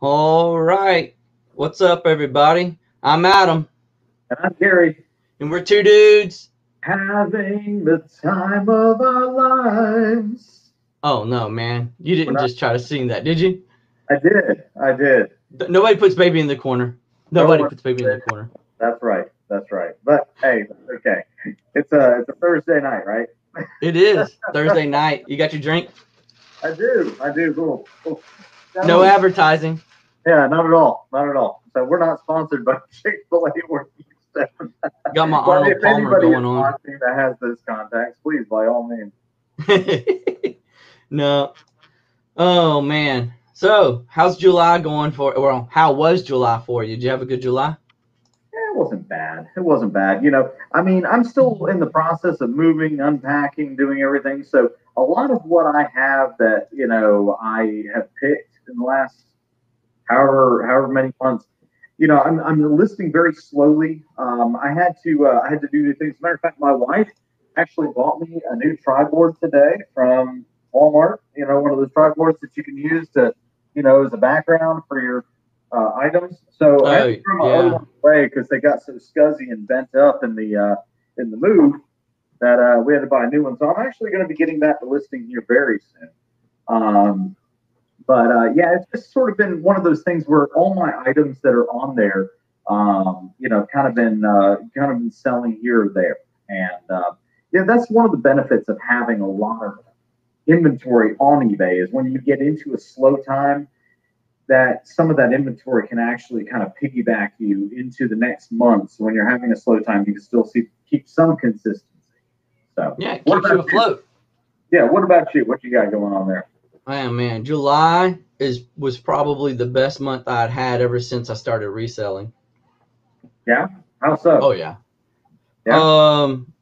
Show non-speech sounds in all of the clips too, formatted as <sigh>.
All right. What's up, everybody? I'm Adam, And I'm Gary, and we're two dudes. having the time of our lives. Oh, no, man. You didn't not- just try to sing that, did you? I did. I did. Nobody puts baby in the corner. Nobody puts baby in the corner. That's right. That's right. But hey, okay. It's a it's a Thursday night, right? It is Thursday night. You got your drink? I do. I do. Cool. cool. No advertising. Yeah, not at all. Not at all. So we're not sponsored by <laughs> Chick Fil A or Houston. <laughs> Got my Arnold if Palmer going on. watching that has those contacts, please, by all means. <laughs> no. Oh, man. So, how's July going for? Well, how was July for you? Did you have a good July? Eh, It wasn't bad. It wasn't bad. You know, I mean, I'm still in the process of moving, unpacking, doing everything. So a lot of what I have that you know I have picked in the last however however many months, you know, I'm I'm listing very slowly. Um, I had to uh, I had to do new things. As a matter of fact, my wife actually bought me a new triboard today from Walmart. You know, one of those triboards that you can use to, you know, as a background for your uh, items. So I had Oh, to throw my yeah. other one away because they got so scuzzy and bent up in the uh, in the move that uh, we had to buy a new one. So I'm actually going to be getting that listing here very soon. Um, but uh, yeah, it's just sort of been one of those things where all my items that are on there, um, you know, kind of been uh, kind of been selling here or there, and uh, yeah, that's one of the benefits of having a lot of inventory on eBay is when you get into a slow time, that some of that inventory can actually kind of piggyback you into the next month. So when you're having a slow time, you can still see keep some consistency. So Yeah, keeps you about you? afloat. yeah, what about you? What you got going on there? Man, man, July is was probably the best month I'd had ever since I started reselling. Yeah. How so? Oh yeah. Yeah. Um,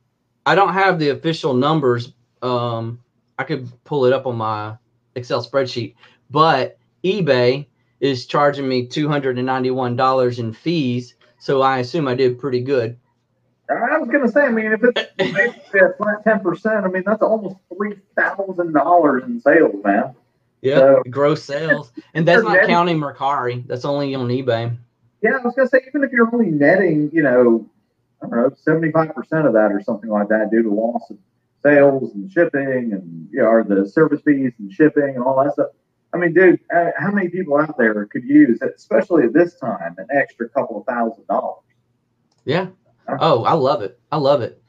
I don't have the official numbers. Um, I could pull it up on my Excel spreadsheet, but eBay is charging me two hundred and ninety-one dollars in fees, so I assume I did pretty good. I was gonna say, I mean, if it's <laughs> basically a flat ten percent, I mean that's almost three thousand dollars in sales, man. Yeah, So- gross sales, and that's not Net- counting Mercari. That's only on eBay. Yeah, I was gonna say, even if you're only netting, you know, I don't know, seventy five percent of that or something like that due to loss of sales and shipping and you know, or the service fees and shipping and all that stuff. I mean, dude, uh, how many people out there could use, especially at this time, an extra couple of thousand dollars? Yeah. Oh, I love it. I love it.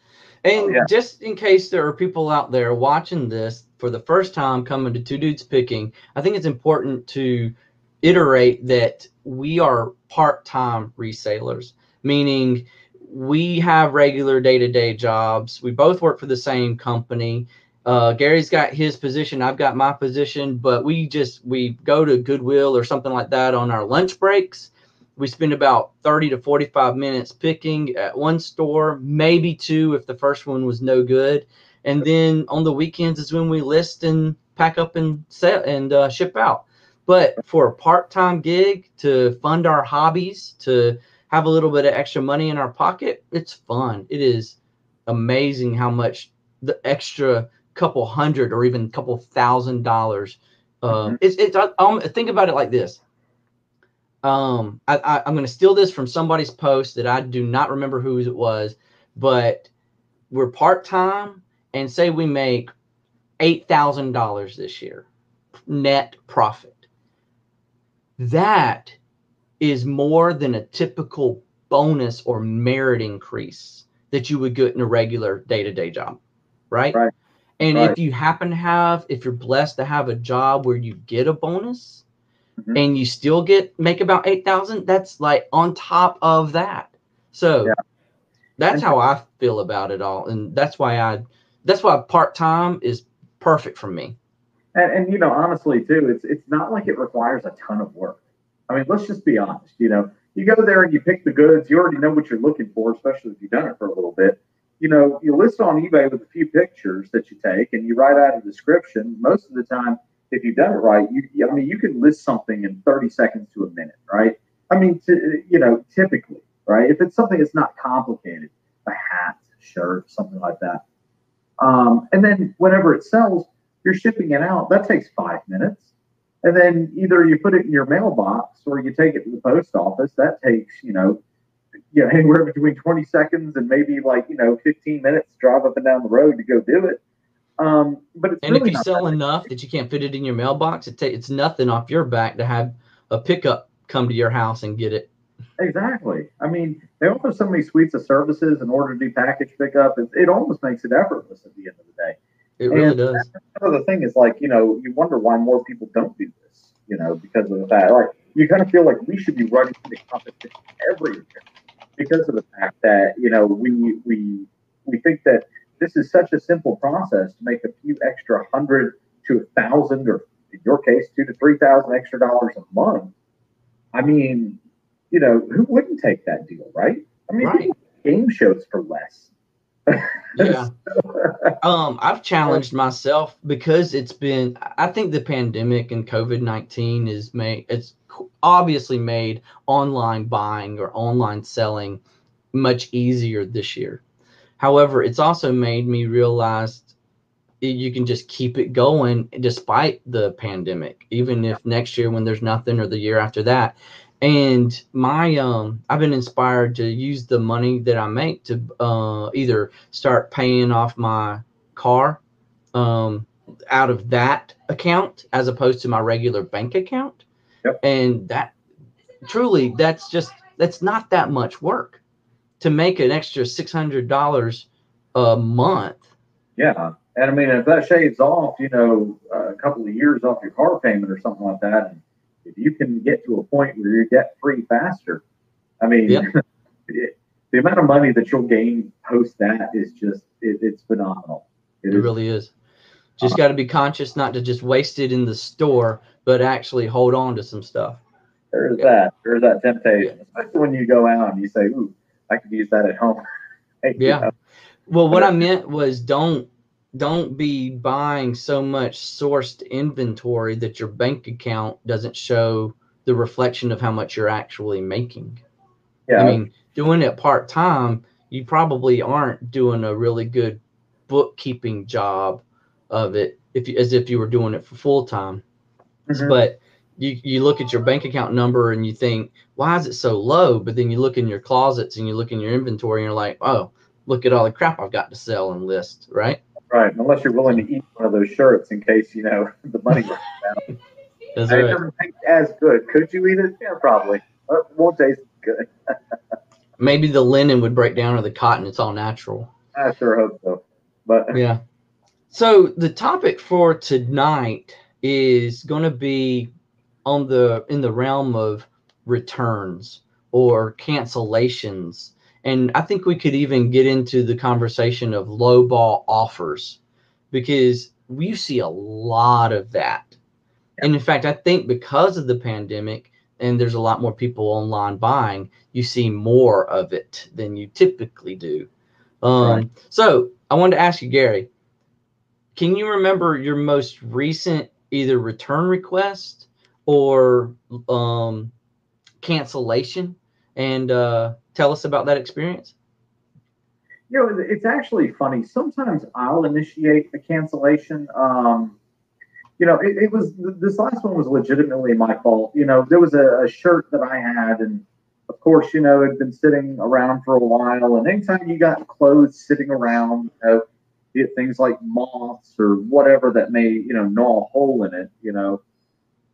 And yeah. just in case there are people out there watching this for the first time coming to Two Dudes Picking, I think it's important to iterate that we are part time resellers, meaning we have regular day to day jobs. We both work for the same company. Uh, Gary's got his position, I've got my position, but we just we go to Goodwill or something like that on our lunch breaks we spend about 30 to 45 minutes picking at one store maybe two if the first one was no good and then on the weekends is when we list and pack up and sell and uh, ship out. But for a part-time gig to fund our hobbies to have a little bit of extra money in our pocket it's fun. It is amazing how much the extra couple hundred or even couple thousand dollars um, it's, it's um, think about it like this. Um I, I i'm going to steal this from somebody's post that i do not remember whose it was but we're part-time and say we make $8000 this year net profit that is more than a typical bonus or merit increase that you would get in a regular day-to-day job right, Right. and Right. if you happen to have if you're blessed to have a job where you get a bonus Mhm. and you still get make about 8000 that's like on top of that so Yeah. that's And- how i feel about it all and that's why i that's why part-time is perfect for me And, and you know, honestly, too, it's it's not like it requires a ton of work. I mean, let's just be honest. You know, you go there and you pick the goods. You already know what you're looking for, especially if you've done it for a little bit. You know, you list on eBay with a few pictures that you take, and you write out a description. Most of the time, if you've done it right, you I mean, you can list something in 30 seconds to a minute, right? I mean, to, you know, typically, right? If it's something that's not complicated, a hat, shirt, something like that. Um, and then whenever it sells, you're shipping it out. That takes five minutes. and then either you put it in your mailbox or you take it to the post office. That takes, you know, you know, <laughs> anywhere between 20 seconds and maybe like, you know, 15 minutes to drive up and down the road to go do it. Um, but it's and really if you sell that enough that you can't fit it in your mailbox, it ta- it's nothing off your back to have a pickup come to your house and get it. Exactly. I mean, they offer so many suites of services in order to do package pickup. It, it almost makes it effortless at the end of the day. It really And- does. Another thing is like, you know, you wonder why more people don't do this, you know, because of the fact, like, you kind of feel like we should be running the competition everywhere because of the fact that, you know, we, we, we think that this is such a simple process to make a few extra hundred to a thousand, or in your case, two to three thousand extra dollars a month. I mean, you know, who wouldn't take that deal, right? I mean, Right. game shows for less. <laughs> Yeah. Um, I've challenged myself because it's been. I think the pandemic and COVID nineteen is made. It's obviously made online buying or online selling much easier this year. However, it's also made me realize you can just keep it going despite the pandemic, even if next year when there's nothing or the year after that. And my um, I've been inspired to use the money that I make to uh, either start paying off my car um, out of that account as opposed to my regular bank account. Yep. And that truly, that's just that's not that much work to make an extra six hundred dollars a month. Yeah, and I mean, if that shaves off, you know, a couple of years off your car payment or something like that, and if you can get to a point where you're debt free faster, I mean, Yeah. it- <laughs> the amount of money that you'll gain post that is just it, it's phenomenal. It is- really is. Just got to be conscious not to just waste it in the store, but actually hold on to some stuff. There's that. There's that temptation, especially when you go out and you say, "Ooh, I could use that at home." <laughs> Hey, you Yeah. know, Well, what I meant was don't don't be buying so much sourced inventory that your bank account doesn't show the reflection of how much you're actually making. yeah. I mean, doing it part time, you probably aren't doing a really good bookkeeping job of it if you, as if you were doing it for full time. Mhm. But you you look at your bank account number and you think, why is it so low? But then you look in your closets and you look in your inventory and you're like, oh, look at all the crap I've got to sell and list, right? Right. Unless you're willing to eat one of those shirts in case you know <laughs> the money runs out. That's It right. doesn't taste as good. Could you eat it? Yeah, probably. It won't taste good. <laughs> Maybe the linen would break down or the cotton. It's all natural. I sure hope so. But <laughs> Yeah. So the topic for tonight is going to be on the in the realm of returns or cancellations. And I think we could even get into the conversation of low ball offers because we see a lot of that. And in fact, I think because of the pandemic and there's a lot more people online buying, you see more of it than you typically do. Um, Right. So I wanted to ask you, Gary, can you remember your most recent either return request or um, cancellation and uh, tell us about that experience? you know, it's actually funny. Sometimes I'll initiate a cancellation. Um, you know, it, it was this last one was legitimately my fault. You know, there was a, a shirt that I had, and of course, you know, it had been sitting around for a while. And anytime you got clothes sitting around, you know, things like moths or whatever that may, you know, gnaw a hole in it, you know.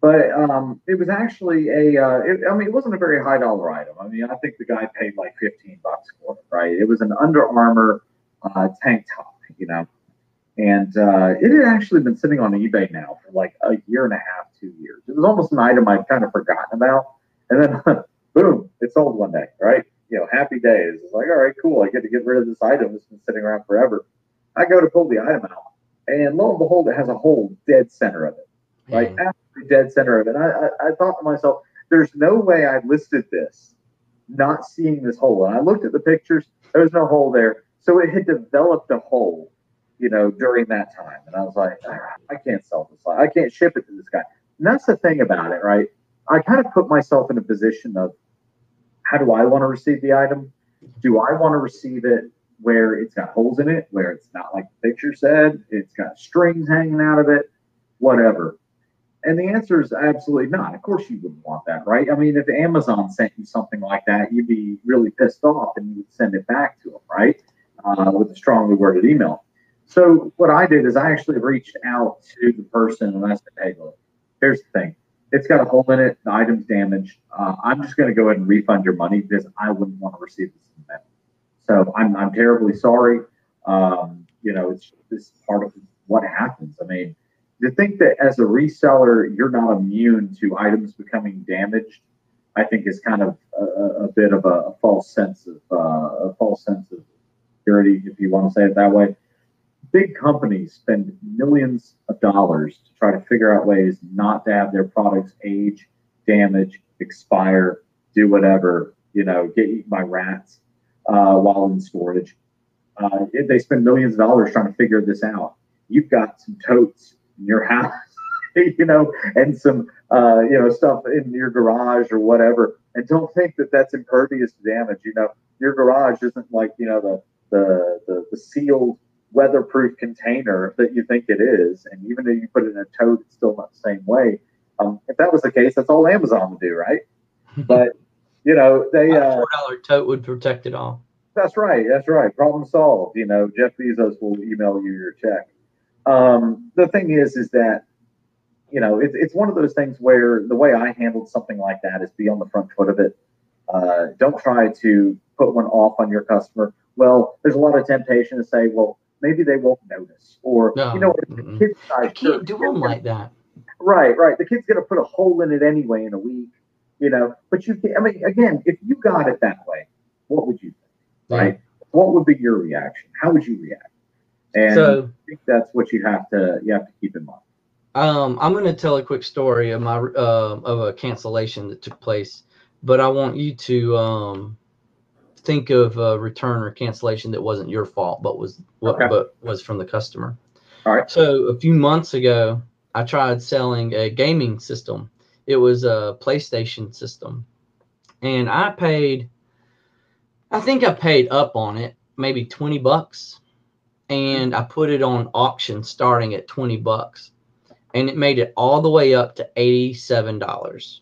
But um, it was actually a, uh, it, I mean, it wasn't a very high dollar item. I mean, I think the guy paid like 15 bucks for it, right? It was an Under Armour uh, tank top, you know. And uh, it had actually been sitting on eBay now for like a year and a half, two years. It was almost an item I'd kind of forgotten about. And then, <laughs> boom, it sold one day, right? You know, happy days. It's like, all right, cool. I get to get rid of this item that's been sitting around forever. I go to pull the item out, and lo and behold, it has a hole dead center of it, like Man, absolutely dead center of it. And I, I, I thought to myself, there's no way I listed this not seeing this hole. And I looked at the pictures, there was no hole there. So it had developed a hole, you know, during that time. And I was like, "Ah, I can't sell this. I can't ship it to this guy. And that's the thing about it, right? I kind of put myself in a position of how do I want to receive the item? Do I want to receive it where it's got holes in it, where it's not like the picture said, it's got strings hanging out of it, whatever. And the answer is absolutely not. Of course, you wouldn't want that, right? I mean, if Amazon sent you something like that, you'd be really pissed off and you would send it back to them, right? Uh, with a strongly worded email. So what I did is I actually reached out to the person and I said, "Hey, look, here's the thing. It's got a hole in it. The item's damaged. Uh, I'm just going to go ahead and refund your money because I wouldn't want to receive this in the mail. So I'm, I'm terribly sorry. Um, you know, it's this part of what happens. I mean, to think that as a reseller you're not immune to items becoming damaged, I think is kind of a, a bit of a, false sense of uh, a false sense of security, if you want to say it that way. Big companies spend millions of dollars to try to figure out ways not to have their products age, damage, expire, do whatever, you know, get eaten by rats uh, while in storage. Uh, they spend millions of dollars trying to figure this out. You've got some totes in your house, <laughs> you know, and some, uh, you know, stuff in your garage or whatever. And don't think that that's impervious to damage. You know, your garage isn't like, you know, the, the, the, the sealed weatherproof container that you think it is. And even though you put it in a tote, it's still not the same way. Um, if that was the case, that's all Amazon would do, right? <laughs> But you know, they uh, four dollar tote would protect it all. That's right. That's right. Problem solved. You know, Jeff Bezos will email you your check. Um, the thing is, is that you know, it's it's one of those things where the way I handled something like that is be on the front foot of it. Uh, don't try to put one off on your customer. Well, there's a lot of temptation to say, well, maybe they won't notice, or no, you know, mm-hmm. kids I can't do them like that. Right, right. The kid's gonna put a hole in it anyway in a week, you know. But you, I mean, again, if you got it that way, what would you think? Right? What would be your reaction? How would you react? And so, I think that's what you have to you have to keep in mind. Um, I'm going to tell a quick story of my uh, of a cancellation that took place, but I want you to um, think of a return or cancellation that wasn't your fault, but was okay. but was from the customer. All right. So a few months ago, I tried selling a gaming system. It was a PlayStation system, and I paid. I think I paid up on it, maybe twenty bucks and I put it on auction starting at 20 bucks. And it made it all the way up to $87.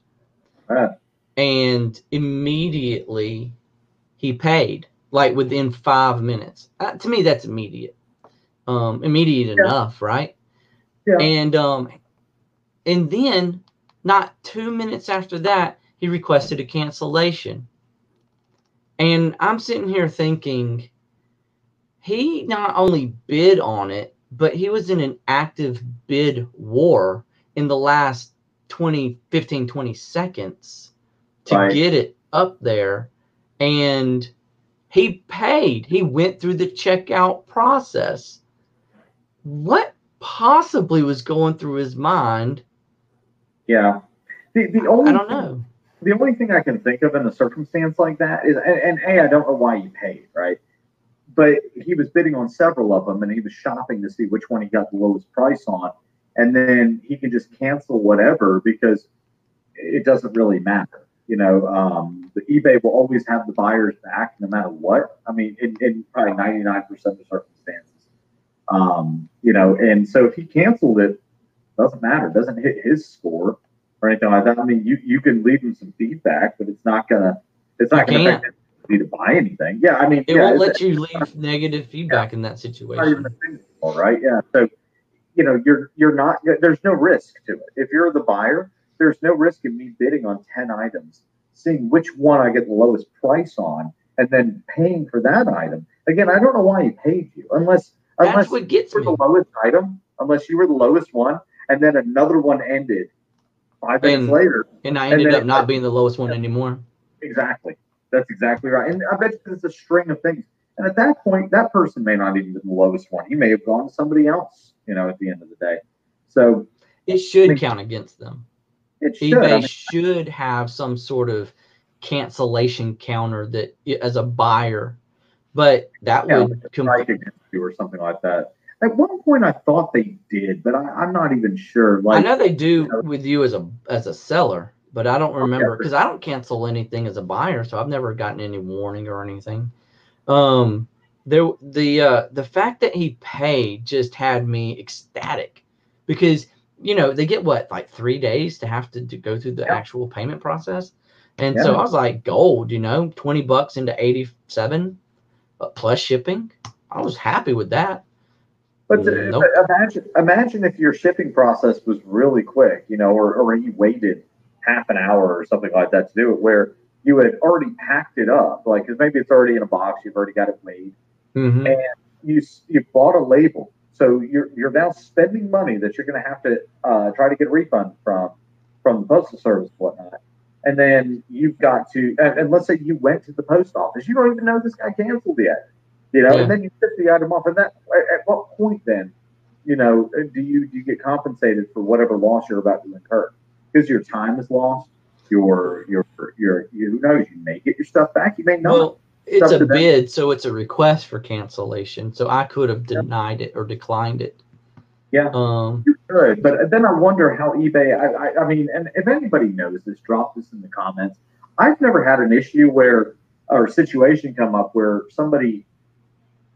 Wow. And immediately he paid, like within five minutes. Uh, to me, that's immediate. Um, immediate yeah. enough, right? Yeah. And um, and then not two minutes after that, he requested a cancellation. And I'm sitting here thinking, he not only bid on it, but he was in an active bid war in the last 20, 15, 20 seconds to right. get it up there. And he paid. He went through the checkout process. What possibly was going through his mind? Yeah. The, the only I don't know. The only thing I can think of in a circumstance like that is, and, and A, I don't know why you paid, right? But he was bidding on several of them and he was shopping to see which one he got the lowest price on. And then he can just cancel whatever because it doesn't really matter. You know, um, the eBay will always have the buyers back no matter what. I mean, in, in probably 99% of circumstances. Um, you know, and so if he canceled it, doesn't matter. It doesn't hit his score or anything like that. I mean, you, you can leave him some feedback, but it's not gonna it's not gonna affect to buy anything. Yeah, I mean, it yeah, won't let you leave negative feedback yeah, in that situation. All right, yeah. So, you know, you're you're not. There's no risk to it. If you're the buyer, there's no risk in me bidding on ten items, seeing which one I get the lowest price on, and then paying for that item. Again, I don't know why he paid you, unless That's unless what gets you were me. the lowest item, unless you were the lowest one, and then another one ended five minutes later, and I ended and up not being the lowest one anymore. Exactly. That's exactly right. And I bet you it's a string of things. And at that point, that person may not even be the lowest one. He may have gone to somebody else, you know, at the end of the day. So it should I mean, count against them. It should. eBay I mean, should have some sort of cancellation counter that as a buyer, but that yeah, would strike against you or something like that. At one point, I thought they did, but I, am not even sure. Like, I know they do you know, with you as a as a seller but I don't remember because I don't cancel anything as a buyer, so I've never gotten any warning or anything. Um, there the uh, the fact that he paid just had me ecstatic because you know, they get what like three days to have to, to go through the Yeah. actual payment process. And so I was like, gold, you know, 20 bucks into 87 uh, plus shipping. I was happy with that. But, Nope. but imagine, imagine if your shipping process was really quick, you know, or, or you waited half an hour or something like that to do it, where you had already packed it up, like 'cause maybe it's already in a box, you've already got it weighed, hmm and you you bought a label, so you're you're now spending money that you're going to have to uh, try to get a refund from from the postal service and whatnot, and then you've got to, and, and let's say you went to the post office, you don't even know this guy canceled yet, you know, Yeah. and then you ship the item off, and that at, at what point then, you know, do you do you get compensated for whatever loss you're about to incur? Because your time is lost. Your your your you, who knows? You may get your stuff back. You may not. Well, it's a bid, so it's a request for cancellation. So I could have denied it or declined it. Yeah. Um, You could, but then I wonder how eBay. I, I, I mean, and if anybody knows this, drop this in the comments. I've never had an issue where or situation come up where somebody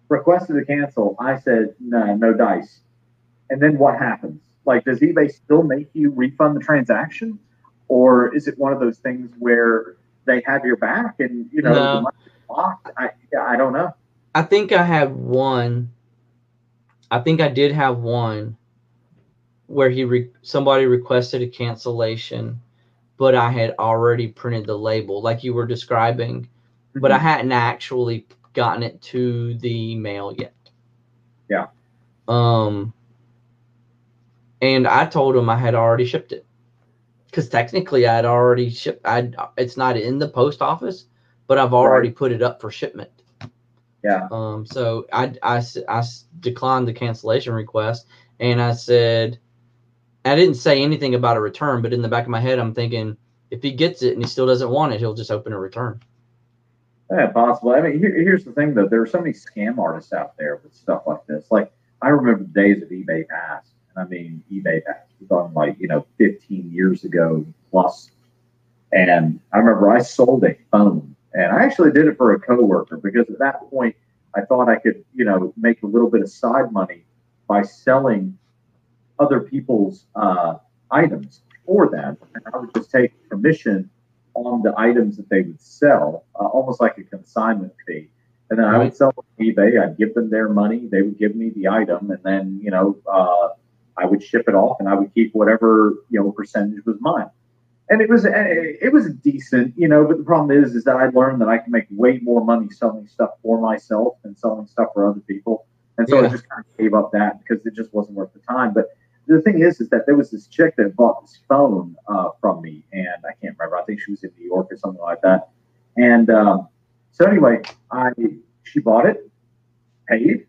requested to cancel. I said no, no dice, and then what happens? Like, does eBay still make you refund the transaction, or is it one of those things where they have your back and you know No. the money's locked? I yeah, I don't know. I think I had one. I think I did have one where he re- somebody requested a cancellation, but I had already printed the label, like you were describing, but I hadn't actually gotten it to the mail yet. Yeah. Um. And I told him I had already shipped it, because technically I had already shipped. I it's not in the post office, but I've already put it up for shipment. yeah. Um, so I, I I declined the cancellation request and I said, I didn't say anything about a return, but in the back of my head, I'm thinking if he gets it and he still doesn't want it, he'll just open a return. Yeah, possible. I mean, here, here's the thing, though. There are so many scam artists out there with stuff like this. Like, I remember the days of eBay Pass. And I mean, eBay was on like, you know, 15 years ago plus. And I remember I sold a phone. And I actually did it for a coworker because at that point, I thought I could, you know, make a little bit of side money by selling other people's uh, items for them. And I would just take commission on the items that they would sell, uh, almost like a consignment fee. And then I would sell on eBay. I'd give them their money. They would give me the item, and then you know uh, I would ship it off, and I would keep whatever you know percentage was mine. And it was it was decent, you know. But the problem is, is that I learned that I can make way more money selling stuff for myself than selling stuff for other people. And so I just kind of gave up that because it just wasn't worth the time. But the thing is, is that there was this chick that bought this phone uh, from me, and I can't remember. I think she was in New York or something like that. And um, so anyway, I she bought it, paid.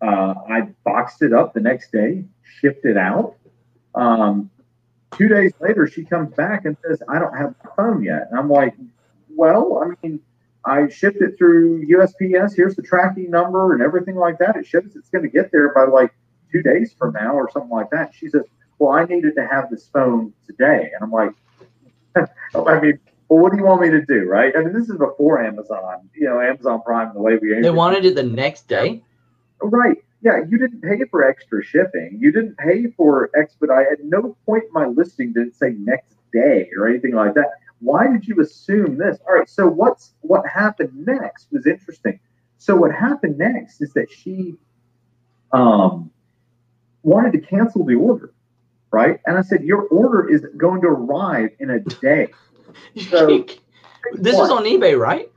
Uh, I boxed it up the next day, shipped it out. Um, two days later, she comes back and says, "I don't have my phone yet." And I'm like, "Well, I mean." I shipped it through USPS. Here's the tracking number and everything like that. It shows it's going to get there by like two days from now or something like that. She says, Well, I needed to have this phone today. And I'm like, <laughs> I mean, well, what do you want me to do? Right. I mean, this is before Amazon, you know, Amazon Prime, the way we They wanted it the next day. Right. Yeah. You didn't pay for extra shipping. You didn't pay for expedite. At no point in my listing did it say next day or anything like that. Why did you assume this? All right. So what's what happened next was interesting. So what happened next is that she um, wanted to cancel the order, right? And I said, your order is going to arrive in a day. <laughs> So- this is on eBay, right?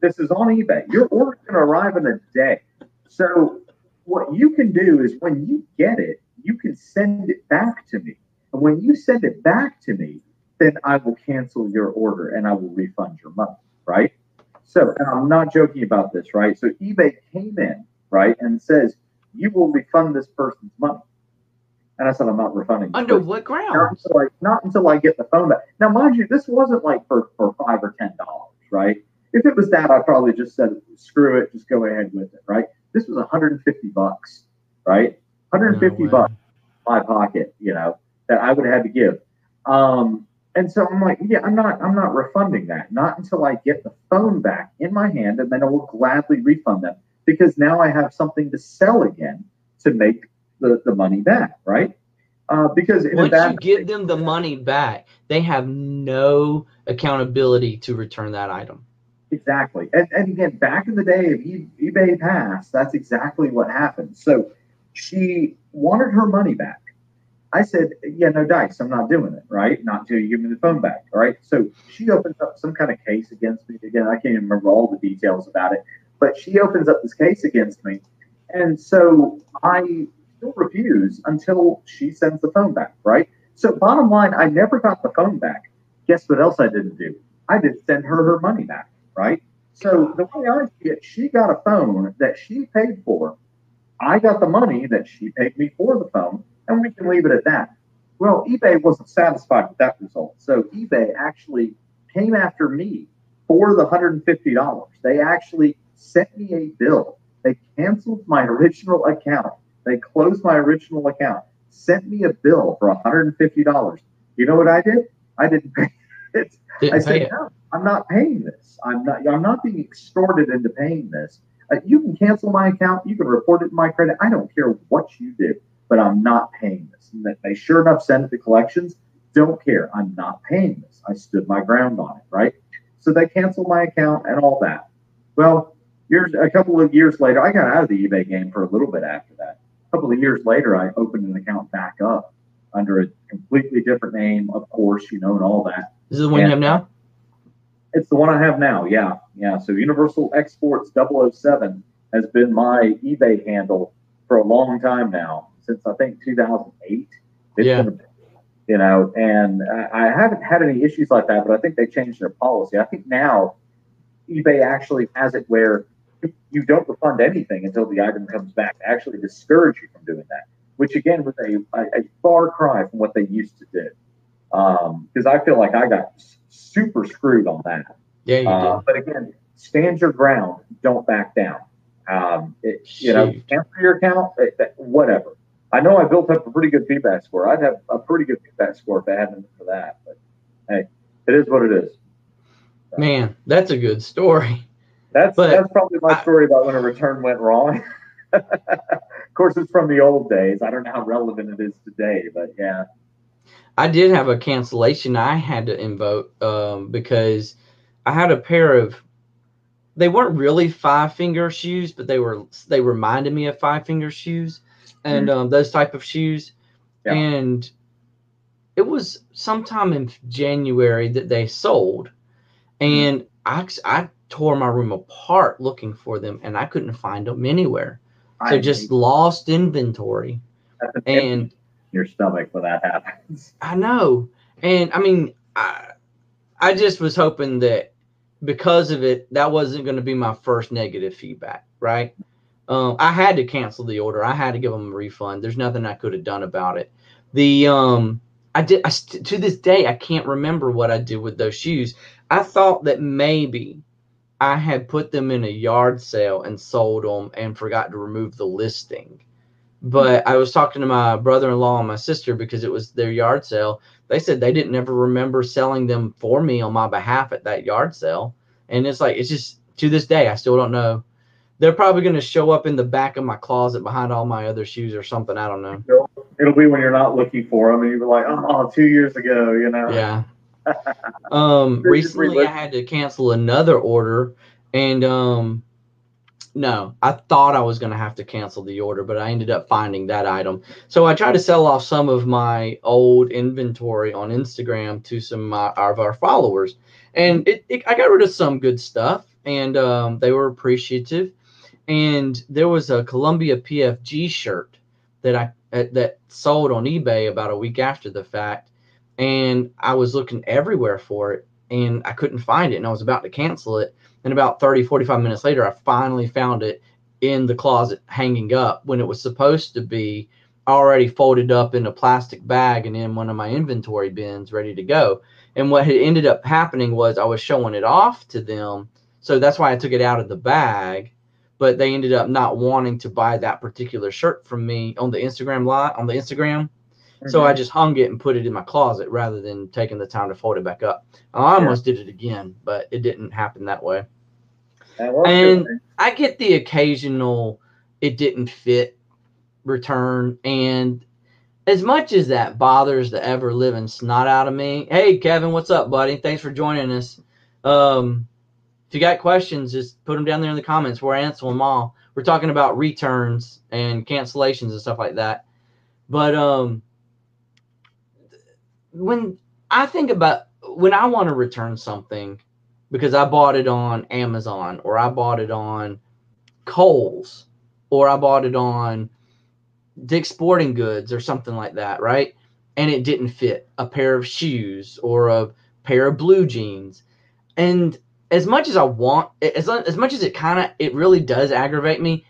This is on eBay. Your order's going to arrive in a day. So what you can do is when you get it, you can send it back to me. And when you send it back to me, then I will cancel your order and I will refund your money, right? So, and I'm not joking about this, right? So eBay came in, right, and says, you will refund this person's money. And I said, I'm not refunding. Under person what not grounds? until I not until I get the phone back. Now, mind you, this wasn't like for, for five or ten dollars, right? If it was that, I probably just said, screw it, just go ahead with it, right? This was 150 bucks, right? 150 No bucks my pocket, you know, that I would have had to give. Um, and so I'm like, yeah, I'm not, I'm not refunding that, not until I get the phone back in my hand, and then I will gladly refund them because now I have something to sell again to make the, the money back, right? Uh, because Once you give them the money back, they have no accountability to return that item. Exactly. And, and again, back in the day of eBay Pass, that's exactly what happened. So she wanted her money back. I said, Yeah, no dice. I'm not doing it, right? Not until you give me the phone back. All right. So she opens up some kind of case against me. Again, I can't even remember all the details about it, but she opens up this case against me. And so I still refuse until she sends the phone back, right? So bottom line, I never got the phone back. Guess what else I didn't do? I didn't send her her money back, right? So the way I see it, she got a phone that she paid for. I got the money that she paid me for the phone, and we can leave it at that. Well, eBay wasn't satisfied with that result. So eBay actually came after me for the $150. They actually sent me a bill. They canceled my original account. They closed my original account, sent me a bill for $150. You know what I did? I didn't pay <laughs> it. Didn't I said, no, I'm not paying this. I'm not. I'm not being extorted into paying this. Uh, you can cancel my account. You can report it to my credit. I don't care what you do, but I'm not paying this. And they sure enough send it to collections. Don't care. I'm not paying this. I stood my ground on it. Right. So they canceled my account and all that. Well, years a couple of years later, I got out of the eBay game for a little bit after that. A couple of years later, I opened an account back up under a completely different name, of course, you know, and all that. This is the one you have now? It's the one I have now. Yeah. Yeah. So Universal Exports 007 has been my eBay handle for a long time now, since I think 2008. It's Yeah. been, you know, and I I haven't had any issues like that, but I think they changed their policy. I think now eBay actually has it where you don't refund anything until the item comes back. They actually discourage you from doing that, which again was a, a far cry from what they used to do. Because I feel like I got s- super screwed on that. Yeah, you Uh, did. but again, stand your ground. Don't back down. Um, it, you know, cancel your account. it- that- whatever. I know I built up a pretty good feedback score. I'd have a pretty good feedback score if it hadn't for that. But hey, it is what it is. Man, that's a good story. That's But that's probably my I- story about when a return went wrong. <laughs> of course, it's from the old days. I don't know how relevant it is today, but yeah. I did have a cancellation I had to invoke um, because I had a pair of they weren't really five finger shoes, but they were they reminded me of five finger shoes and um, those type of shoes. Yeah. And it was sometime in January that they sold, and I I tore my room apart looking for them, and I couldn't find them anywhere. So just lost inventory, that's an empty and your stomach when that happens. <laughs> I know. And I mean, I I just was hoping that because of it, that wasn't going to be my first negative feedback, right? Um, I had to cancel the order. I had to give them a refund. There's nothing I could have done about it. The um, I did. I st- to this day, I can't remember what I did with those shoes. I thought that maybe I had put them in a yard sale and sold them and forgot to remove the listing. But I was talking to my brother-in-law and my sister because it was their yard sale. They said they didn't ever remember selling them for me on my behalf at that yard sale. And it's like it's just to this day I still don't know. They're probably going to show up in the back of my closet behind all my other shoes or something. I don't know. It'll be when you're not looking for them, and you're like, oh, two years ago, you know. Yeah. <laughs> Um, recently I had to cancel another order, and um, no, I thought I was going to have to cancel the order, but I ended up finding that item. So I tried to sell off some of my old inventory on Instagram to some of, our followers, and it, it, I got rid of some good stuff, and um, they were appreciative. And there was a Columbia PFG shirt that I uh, that sold on eBay about a week after the fact, and I was looking everywhere for it, and I couldn't find it, and I was about to cancel it. And about 30, 45 minutes later, I finally found it in the closet hanging up when it was supposed to be already folded up in a plastic bag and in one of my inventory bins ready to go. And what had ended up happening was I was showing it off to them. So that's why I took it out of the bag. But they ended up not wanting to buy that particular shirt from me on the Instagram lot on the Instagram. So I just hung it and put it in my closet rather than taking the time to fold it back up. I almost did it again, but it didn't happen that way. That and- good. I get the occasional it didn't fit return and as much as that bothers the ever living snot out of me. Hey, Kevin, what's up, buddy? Thanks for joining us. Um, if you got questions, just put them down there in the comments. We're answering them all. We're talking about returns and cancellations and stuff like that. But um, when I think about when I want to return something because I bought it on Amazon or I bought it on Kohl's or I bought it on Dick's Sporting Goods or something like that, right? And it didn't fit a pair of shoes or a pair of blue jeans. And as much as I want, as, as much as it kind of, it really does aggravate me,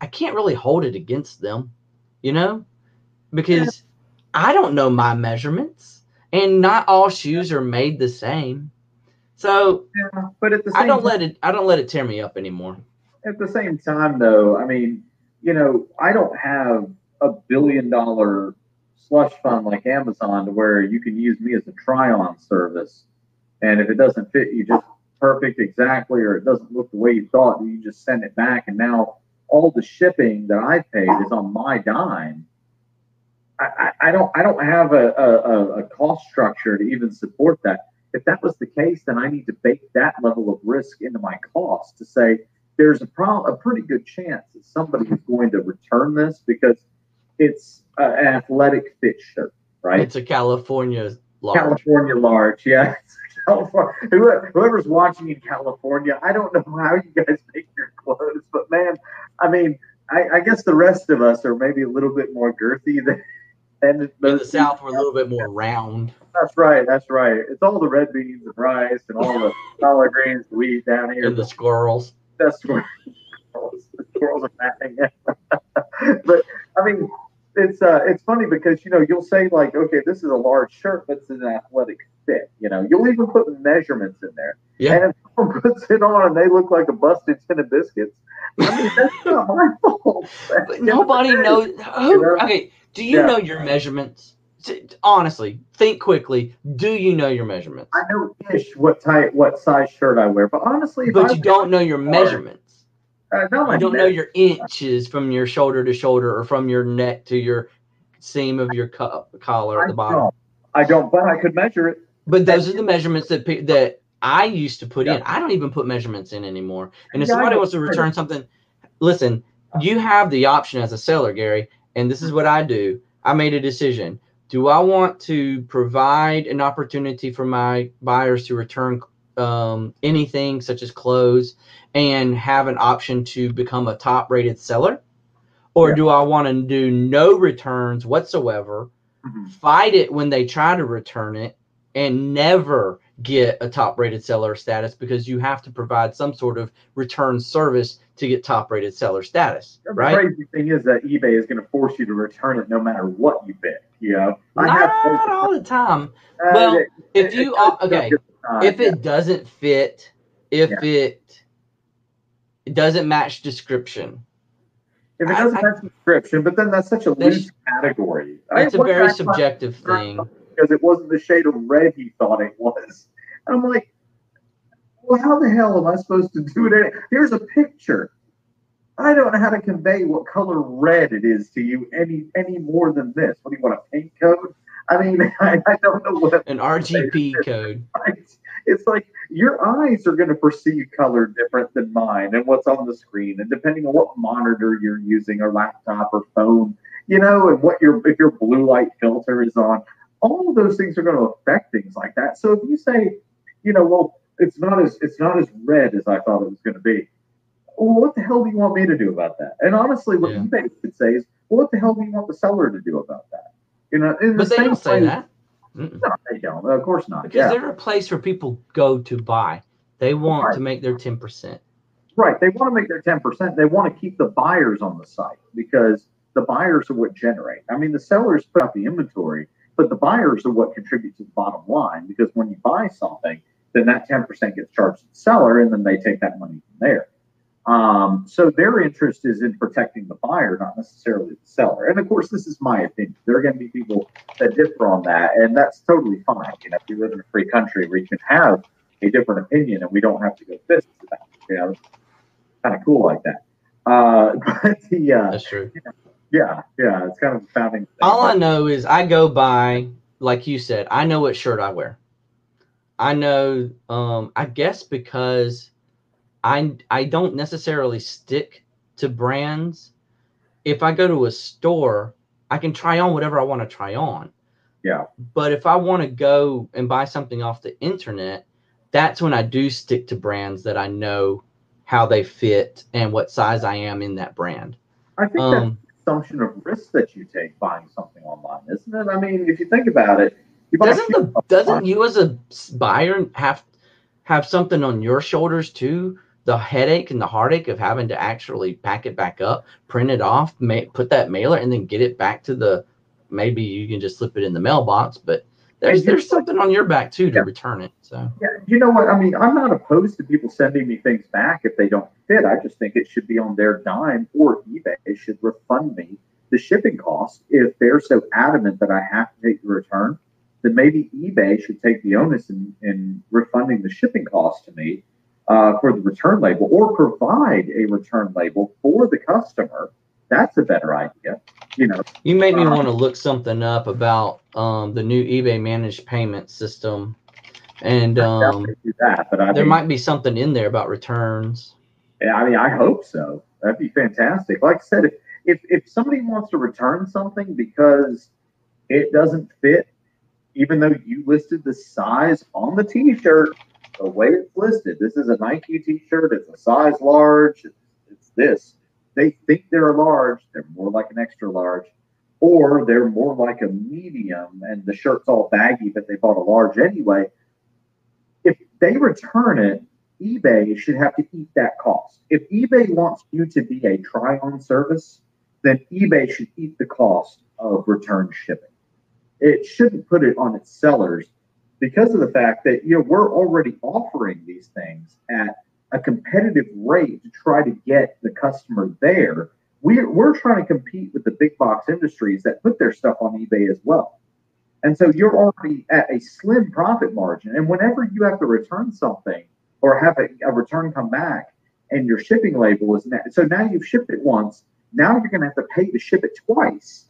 I can't really hold it against them, you know? Because I don't know my measurements and not all shoes are made the same. So, yeah, but at the same I don't time, let it, I don't let it tear me up anymore. at the same time, though, I mean, you know, I don't have a billion dollar slush fund like Amazon to where you can use me as a try on service. And if it doesn't fit you just perfect exactly, or it doesn't look the way you thought, you just send it back. And now all the shipping that I paid is on my dime. I, I, don't I don't have a, a, a cost structure to even support that. If that was the case, then I need to bake that level of risk into my cost to say there's a pro- a pretty good chance that somebody is going to return this because it's uh, an athletic fit shirt, right? It's a California large. California large, yeah. <laughs> California. Whoever's watching in California, I don't know how you guys make your clothes, but man, I mean, I, I guess the rest of us are maybe a little bit more girthy than. Than In the South, we're a little bit more round. That's right. That's right. It's all the red beans and rice and all the <laughs> collard greens we eat down here. And the squirrels. That's where the <laughs> squirrels are fattening. <laughs> but I mean, it's uh, it's funny because you know you'll say like, okay, this is a large shirt, but it's an athletic fit. You know, you'll even put measurements in there. Yeah. And if someone puts it on and they look like a busted tin of biscuits, I mean, that's not my fault. But nobody knows. Who, okay, do you Yeah. know your measurements? Honestly, think quickly. Do you know your measurements? I know ish what type, what size shirt I wear, but honestly, But I you don't know your measurements. Uh, You don't know your inches from your shoulder to shoulder or from your neck to your seam of your co- collar at the bottom. don't. I don't, but I could measure it. But those are the measurements that that I used to put in. I don't even put measurements in anymore. And if Yeah, somebody wants to return something, listen, you have the option as a seller, Gary, and this is what I do. I made a decision. Do I want to provide an opportunity for my buyers to return um, anything such as clothes and have an option to become a top rated seller? Or Yeah. do I want to do no returns whatsoever, Mhm. fight it when they try to return it, and never get a top rated seller status because you have to provide some sort of return service to get top rated seller status, The right? crazy thing is that eBay is going to force you to return it no matter what you bid. You know, I Not all the time. uh, well, it- If it you okay, at the time, if yeah. it doesn't fit, if Yeah. it it doesn't match description, if it doesn't I- have subscription, but then that's such a loose category. I- it's a very subjective thing. because it wasn't the shade of red he thought it was. And I'm like, well, how the hell am I supposed to do it? Here's a picture. I don't know how to convey what color red it is to you any any more than this. What do you want a paint code? I mean, <laughs> I, I don't know what An RGB code. Right? <laughs> It's like your eyes are going to perceive color different than mine and what's on the screen, and depending on what monitor you're using, or laptop or phone, you know, and what your if your blue light filter is on, all of those things are going to affect things like that. So if you say, you know, well, it's not as it's not as red as I thought it was going to be. Well, what the hell do you want me to do about that? And honestly, what Yeah. eBay say is, well, what the hell do you want the seller to do about that? You know, in the But they same don't say way- that. Mm-mm. No, they don't. Of course not. Because yeah. they're a place where people go to buy. They want Right. to make their 10%. Right. They want to make their 10%. They want to keep the buyers on the site because the buyers are what generate. I mean, the sellers put out the inventory, but the buyers are what contribute to the bottom line because when you buy something, then that 10% gets charged to the seller and then they take that money from there. Um, so their interest is in protecting the buyer, not necessarily the seller. And of course, this is my opinion. There are going to be people that differ on that, and that's totally fine. You know, if you live in a free country where you can have a different opinion and we don't have to go fist to that. You know, kind of cool like that. Uh, <laughs> but the uh, That's true. Yeah, yeah, it's kind of a founding. All I know is I go by, like you said, I know what shirt I wear. I know, um, I guess because I I don't necessarily stick to brands. If I go to a store, I can try on whatever I want to try on. Yeah. But if I want to go and buy something off the internet, that's when I do stick to brands that I know how they fit and what size I am in that brand. I think that's Um, assumption of risk that you take buying something online, isn't it? I mean, if you think about it, doesn't the doesn't you as a buyer have have something on your shoulders too? The headache and the heartache of having to actually pack it back up, print it off, ma- put that mailer, and then get it back to the. Maybe you can just slip it in the mailbox, but there's there's something on your back too to Yeah. return it. So Yeah, you know what? I mean, I'm not opposed to people sending me things back if they don't fit. I just think it should be on their dime or eBay should refund me the shipping cost. If they're so adamant that I have to take the return, then maybe eBay should take the onus in, in refunding the shipping cost to me uh, for the return label or provide a return label for the customer. That's a better idea. You know, you made me Uh-huh. want to look something up about um, the new eBay managed payment system, and um, do that. But I there mean, might be something in there about returns. Yeah, I mean, I hope so. That'd be fantastic. Like I said, if, if if somebody wants to return something because it doesn't fit, even though you listed the size on the T-shirt, the way it's listed, this is a Nike T-shirt. It's a size large. It's, this. They think they're a large. They're more like an extra large, or they're more like a medium, and the shirt's all baggy, but they bought a large anyway. If they return it, eBay should have to eat that cost. If eBay wants you to be a try on service, then eBay should eat the cost of return shipping. It shouldn't put it on its sellers because of the fact that you know we're already offering these things at a competitive rate to try to get the customer there. We're, we're trying to compete with the big box industries that put their stuff on eBay as well. And so you're already at a slim profit margin. And whenever you have to return something, or have a, a return come back and your shipping label is now so now you've shipped it once now you're going to have to pay to ship it twice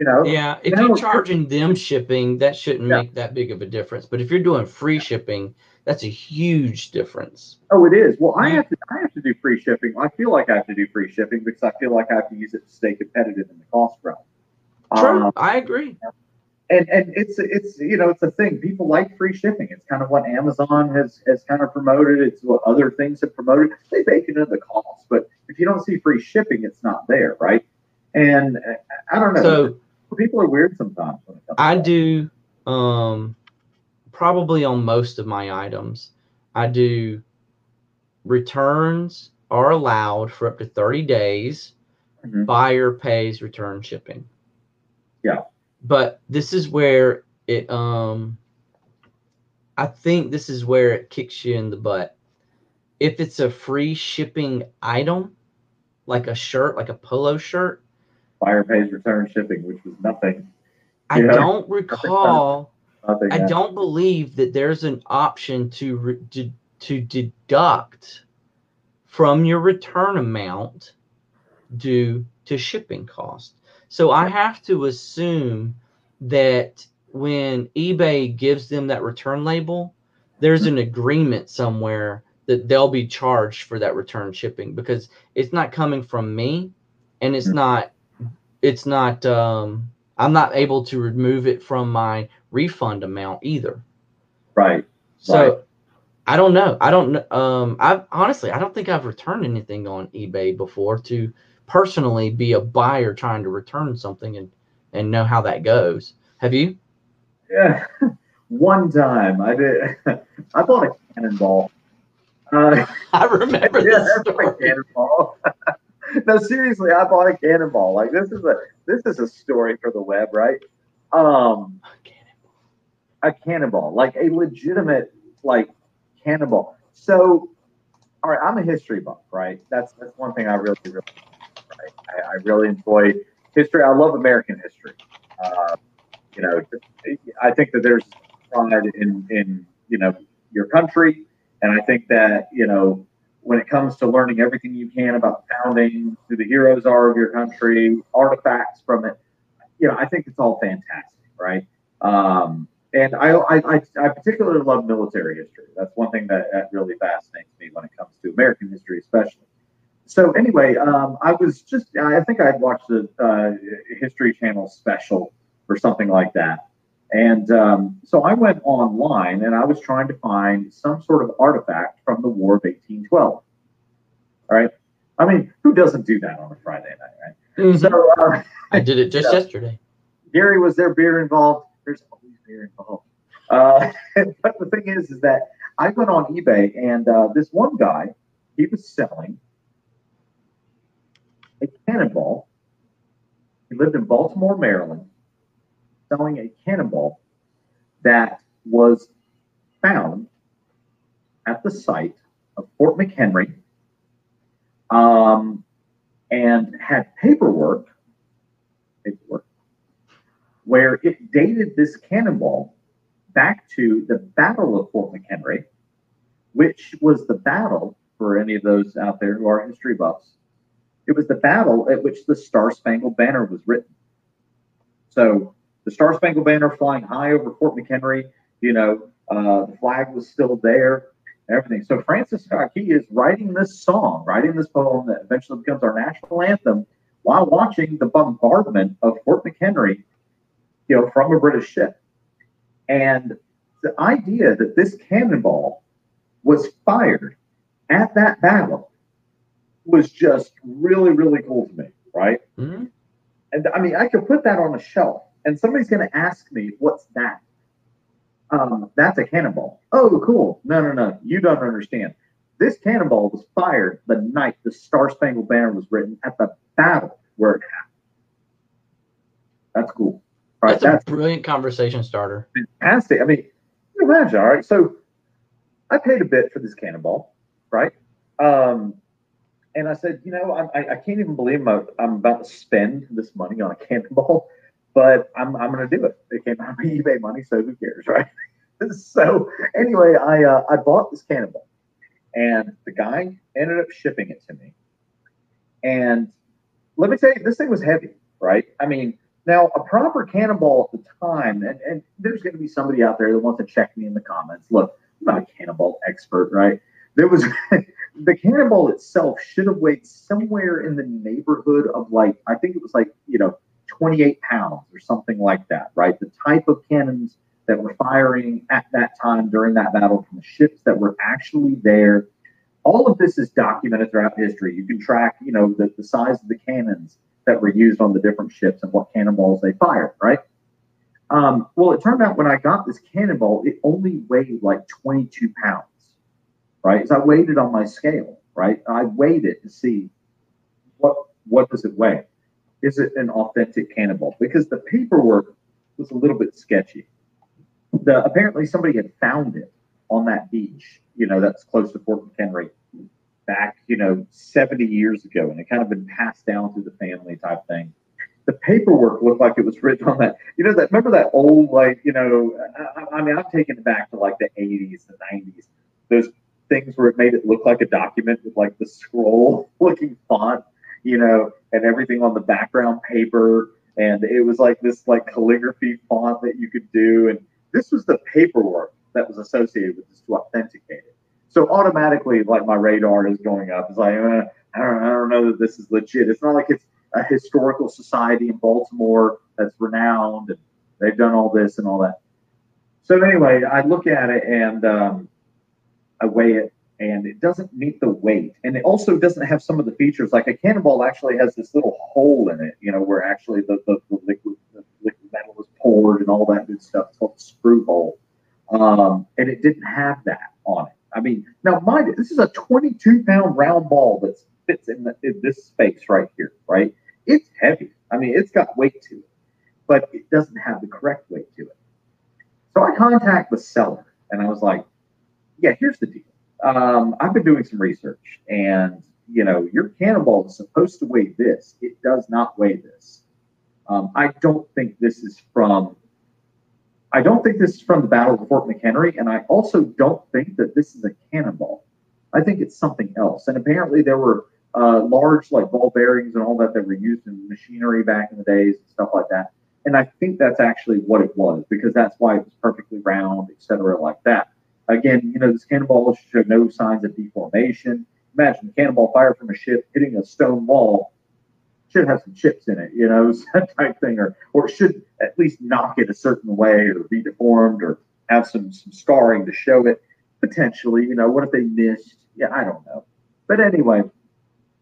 you know? Yeah, if Now you're charging them shipping, that shouldn't Yeah. make that big of a difference. But if you're doing free shipping, that's a huge difference. oh it is. Well i have to i have to do free shipping. I feel like i have to do free shipping because i feel like i have to use it to stay competitive in the cost realm True, Um, I agree. and and it's it's you know it's a thing. People like free shipping. It's kind of what amazon has has kind of promoted. It's what other things have promoted. They bake it into the cost but if you don't see free shipping it's not there right? And uh, i don't know. So people are weird sometimes when it comes I do um probably on most of my items. I do returns are allowed for up to 30 days. Mhm. Buyer pays return shipping. Yeah. But this is where it um I think this is where it kicks you in the butt. If it's a free shipping item, like a shirt, like a polo shirt, buyer pays return shipping which was nothing. I don't recall. nothing I don't believe that there's an option to re- to, to deduct from your return amount due to shipping cost. So I have to assume that when eBay gives them that return label, there's an agreement somewhere that they'll be charged for that return shipping because it's not coming from me and it's Mhm. not it's not um I'm not able to remove it from my refund amount either. right So Right. I don't know. I don't. Um, I honestly, I don't think I've returned anything on eBay before to personally be a buyer trying to return something and and know how that goes. Have you? yeah <laughs> one time i did <laughs> i bought a cannonball uh, <laughs> I remember yeah, this story. cannonball. <laughs> no, seriously, I bought a cannonball. Like this is a this is a story for the web, right? Um, a cannonball, like a legitimate like cannonball. So, all right, I'm a history buff, right? That's that's one thing I really really right. I, I really enjoy history. I love American history. Uh, you know, I think that there's pride in in you know your country, and I think that you know when it comes to learning everything you can about the founding, who the heroes are of your country, artifacts from it. You know, I think it's all fantastic, right? Um, and I, I, I, particularly love military history. That's one thing that, that really fascinates me when it comes to American history, especially. So anyway, um, I was just, I think I'd watched a uh, History Channel special or something like that. And um, so I went online and I was trying to find some sort of artifact from the War of 1812. All right. I mean, who doesn't do that on a Friday night, right? Mm-hmm. So uh, I did it just <laughs> yesterday. Gary, was there beer involved? There's always beer involved. Uh, <laughs> but the thing is, is that I went on eBay and uh, this one guy, he was selling a cannonball. He lived in Baltimore, Maryland, selling a cannonball that was found at the site of Fort McHenry um, and had paperwork, paperwork where it dated this cannonball back to the Battle of Fort McHenry, which was the battle for any of those out there who are history buffs it was the battle at which the Star Spangled Banner was written. So the Star Spangled Banner flying high over Fort McHenry, you know, uh, the flag was still there, everything. So Francis Scott Key is writing this song, writing this poem that eventually becomes our national anthem while watching the bombardment of Fort McHenry, you know, from a British ship. And the idea that this cannonball was fired at that battle was just really, really cool to me, right? Mm-hmm. And I mean, I could put that on a shelf, and somebody's going to ask me, "What's that?" Um, that's a cannonball. Oh, cool. No, no, no. You don't understand. This cannonball was fired the night the Star Spangled Banner was written at the battle where it happened. That's cool. Right? That's, That's a brilliant conversation starter. Fantastic. I mean, imagine, all right. So I paid a bit for this cannonball, right? Um, and I said, you know, I, I can't even believe I'm, I'm about to spend this money on a cannonball, but I'm, I'm going to do it. It came out of <laughs> eBay money, so who cares, right? <laughs> so anyway, I uh, I bought this cannonball, and the guy ended up shipping it to me. And let me tell you, this thing was heavy, right? I mean, now a proper cannonball at the time, and, and there's going to be somebody out there that wants to check me in the comments. Look, I'm not a cannonball expert, right? There was <laughs> the cannonball itself should have weighed somewhere in the neighborhood of like I think it was like you know 28 pounds or something like that, right? The type of cannons that were firing at that time during that battle from the ships that were actually there. All of this is documented throughout history. You can track, you know, the, the size of the cannons that were used on the different ships and what cannonballs they fired, right? Um, well, it turned out when I got this cannonball, it only weighed like 22 pounds right? So I weighed it on my scale, right? I weighed it to see what what does it weigh? Is it an authentic cannonball? Because the paperwork was a little bit sketchy. The apparently somebody had found it on that beach, you know, that's close to Fort McHenry back, you know, 70 years ago, and it kind of been passed down through the family type thing. The paperwork looked like it was written on that. You know, that remember that old, like, you know, I, I mean, I've taken it back to like the 80s, the 90s. Those things where it made it look like a document with like the scroll <laughs> looking font, you know, and everything on the background paper. And it was like this like calligraphy font that you could do. And this was the paperwork that was associated with this to authenticate it. So automatically, like my radar is going up. It's like, uh, I, don't, I don't know that this is legit. It's not like it's a historical society in Baltimore that's renowned and they've done all this and all that. So anyway, I look at it and um, I weigh it and it doesn't meet the weight. And it also doesn't have some of the features. Like a cannonball actually has this little hole in it, you know, where actually the, the, the liquid the liquid metal was poured and all that good stuff. It's called the screw hole. Um, and it didn't have that on it. I mean, now mind this is a 22 pound round ball that fits in, the, in this space right here, right? It's heavy. I mean, it's got weight to it, but it doesn't have the correct weight to it. So I contact the seller and I was like, yeah, here's the deal. Um, I've been doing some research, and you know, your cannonball is supposed to weigh this. It does not weigh this. Um, I don't think this is from. I don't think this is from the Battle of Fort McHenry, and I also don't think that this is a cannonball. I think it's something else. And apparently there were uh, large like ball bearings and all that that were used in machinery back in the days and stuff like that. And I think that's actually what it was because that's why it was perfectly round, etc., like that. Again, you know, this cannonball showed no signs of deformation. Imagine a cannonball fired from a ship hitting a stone wall should have some chips in it, you know, <laughs> type thing, or or should at least knock it a certain way or be deformed or have some some scarring to show it. Potentially, you know, what if they missed? Yeah, I don't know. But anyway,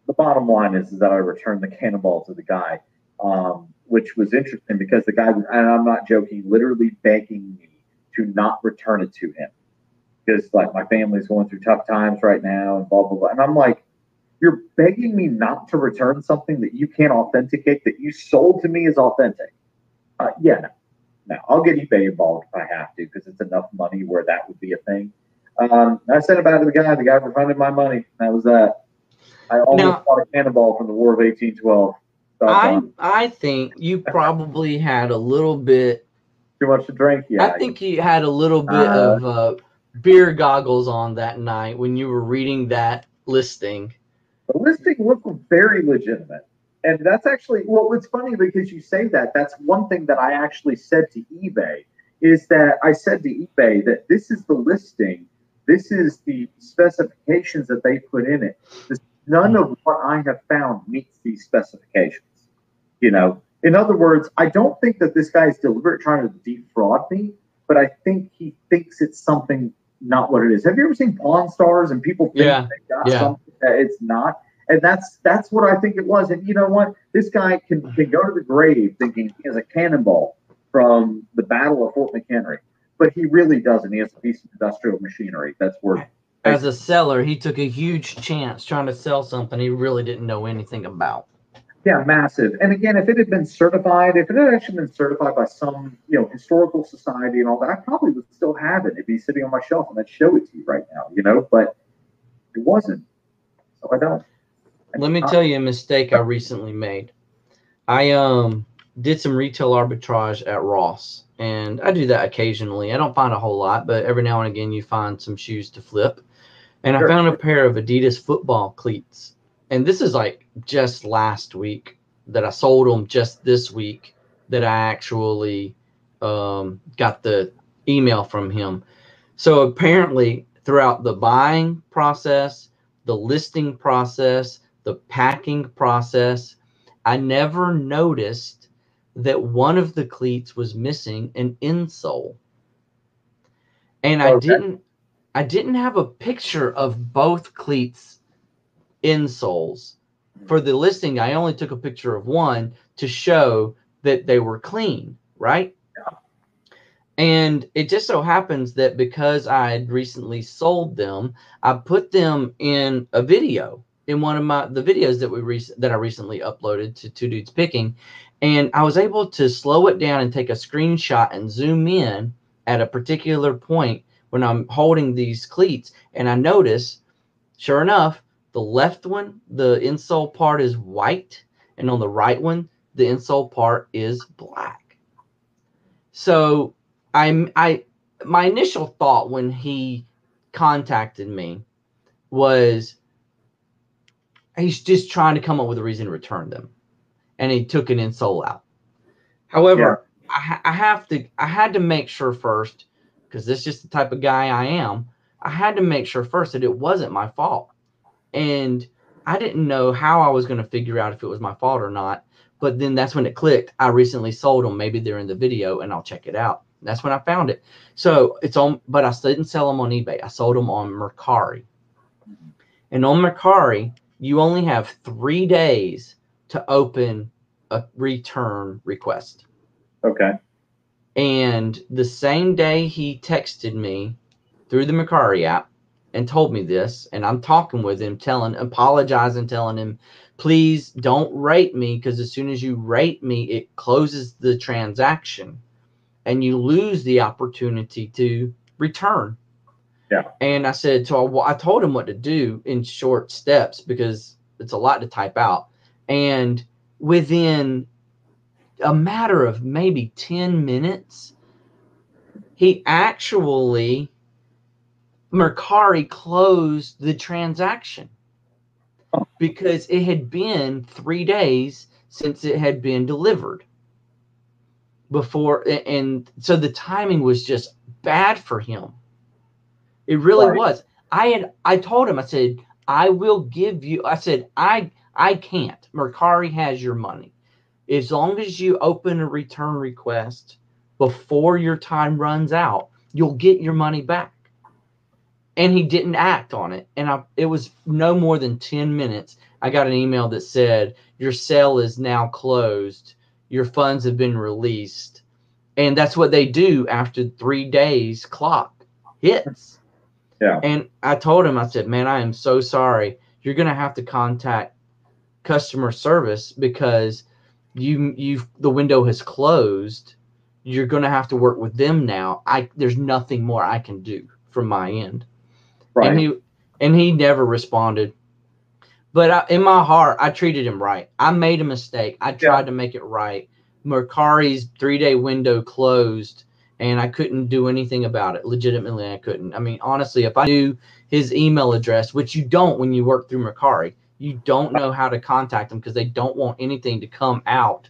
the bottom line is, is that I returned the cannonball to the guy, um, which was interesting because the guy, and I'm not joking, literally begging me to not return it to him because like my family's going through tough times right now and blah blah blah. And I'm like, you're begging me not to return something that you can't authenticate that you sold to me as authentic. Uh, yeah, no, no, I'll get eBay involved if I have to because it's enough money where that would be a thing. Um, I sent it back to the guy. The guy refunded my money. That was that. I almost now, bought a cannonball from the War of 1812. I I think you probably had a little bit too much to drink. Yeah, I think you had a little bit uh, of uh, beer goggles on that night when you were reading that listing. The listing looked very legitimate. And that's actually well, it's funny because you say that. That's one thing that I actually said to eBay is that I said to eBay that this is the listing, this is the specifications that they put in it. This, none of what I have found meets these specifications. You know, in other words, I don't think that this guy is deliberate trying to defraud me, but I think he thinks it's something not what it is. Have you ever seen Pawn Stars and people think yeah. they got yeah. something that it's not? And that's that's what I think it was. And you know what? This guy can, can go to the grave thinking he has a cannonball from the Battle of Fort McHenry, but he really doesn't. He has a piece of industrial machinery that's worth. As a seller, he took a huge chance trying to sell something he really didn't know anything about. Yeah, massive. And again, if it had been certified, if it had actually been certified by some, you know, historical society and all that, I probably would still have it. It'd be sitting on my shelf and I'd show it to you right now, you know, but it wasn't. So I don't. Let me tell you a mistake I recently made. I um did some retail arbitrage at Ross, and I do that occasionally. I don't find a whole lot, but every now and again you find some shoes to flip. And sure. I found a pair of Adidas football cleats and this is like just last week that I sold them just this week that I actually um, got the email from him. So apparently, throughout the buying process, the listing process, the packing process, I never noticed that one of the cleats was missing an insole. And I didn't I didn't have a picture of both cleats insoles. Mm-hmm. For the listing, I only took a picture of one to show that they were clean, right? Yeah. And it just so happens that because I had recently sold them, I put them in a video in one of my the videos that we rec- that I recently uploaded to Two Dudes Picking, and I was able to slow it down and take a screenshot and zoom in at a particular point when I'm holding these cleats, and I notice, sure enough, the left one, the insole part is white, and on the right one, the insole part is black. So I'm I my initial thought when he contacted me was he's just trying to come up with a reason to return them, and he took an insole out. However, yeah. I, I have to I had to make sure first because this is just the type of guy I am. I had to make sure first that it wasn't my fault and I didn't know how I was going to figure out if it was my fault or not. But then that's when it clicked. I recently sold them. Maybe they're in the video, and I'll check it out. That's when I found it. So it's on, but I didn't sell them on eBay. I sold them on Mercari. And on Mercari, you only have three days to open a return request. Okay. And the same day he texted me through the Mercari app, and told me this and i'm talking with him telling apologizing telling him please don't rate me because as soon as you rate me it closes the transaction and you lose the opportunity to return. Yeah. And i said so I, I told him what to do in short steps because it's a lot to type out and within a matter of maybe 10 minutes he actually Mercari closed the transaction Oh. because it had been three days since it had been delivered before and so the timing was just bad for him. It really Right. was. I had i told him i said i will give you i said i i can't. Mercari has your money. As long as you open a return request before your time runs out you'll get your money back and he didn't act on it. And I, it was no more than 10 minutes i got an email that said your sale is now closed. Your funds have been released. And that's what they do after three days clock hits. Yeah. and i told him i said man i am so sorry. You're going to have to contact customer service because you you the window has closed. You're going to have to work with them now. I there's nothing more i can do from my end Right. and he and he never responded. But I, in my heart i treated him right. I made a mistake. I tried to make it right. Mercari's three day window closed and i couldn't do anything about it. Legitimately i couldn't. I mean honestly if i knew his email address which you don't when you work through mercari you don't know how to contact them because they don't want anything to come out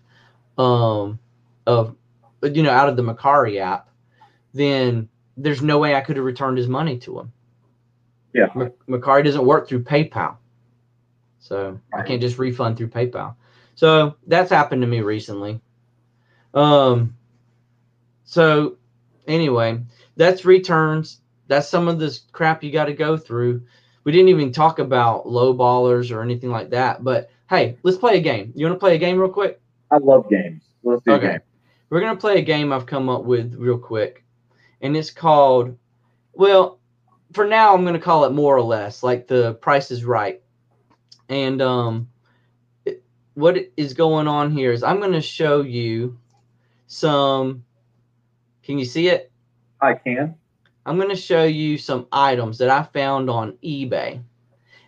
um, of you know out of the Mercari app, then there's no way I could have returned his money to him. Yeah. M- Mercari doesn't work through PayPal, so I can't just refund through PayPal. So that's happened to me recently. Um. So anyway, that's returns. That's some of this crap you got to go through. We didn't even talk about low ballers or anything like that. But hey, let's play a game. You want to play a game real quick? I love games. Let's do Okay. a game. We're gonna play a game I've come up with real quick, and it's called. Well, for now, I'm gonna call it more or less like the Price is Right. And um, it, what is going on here is I'm gonna show you some. Can you see it? I can. I'm going to show you some items that I found on eBay.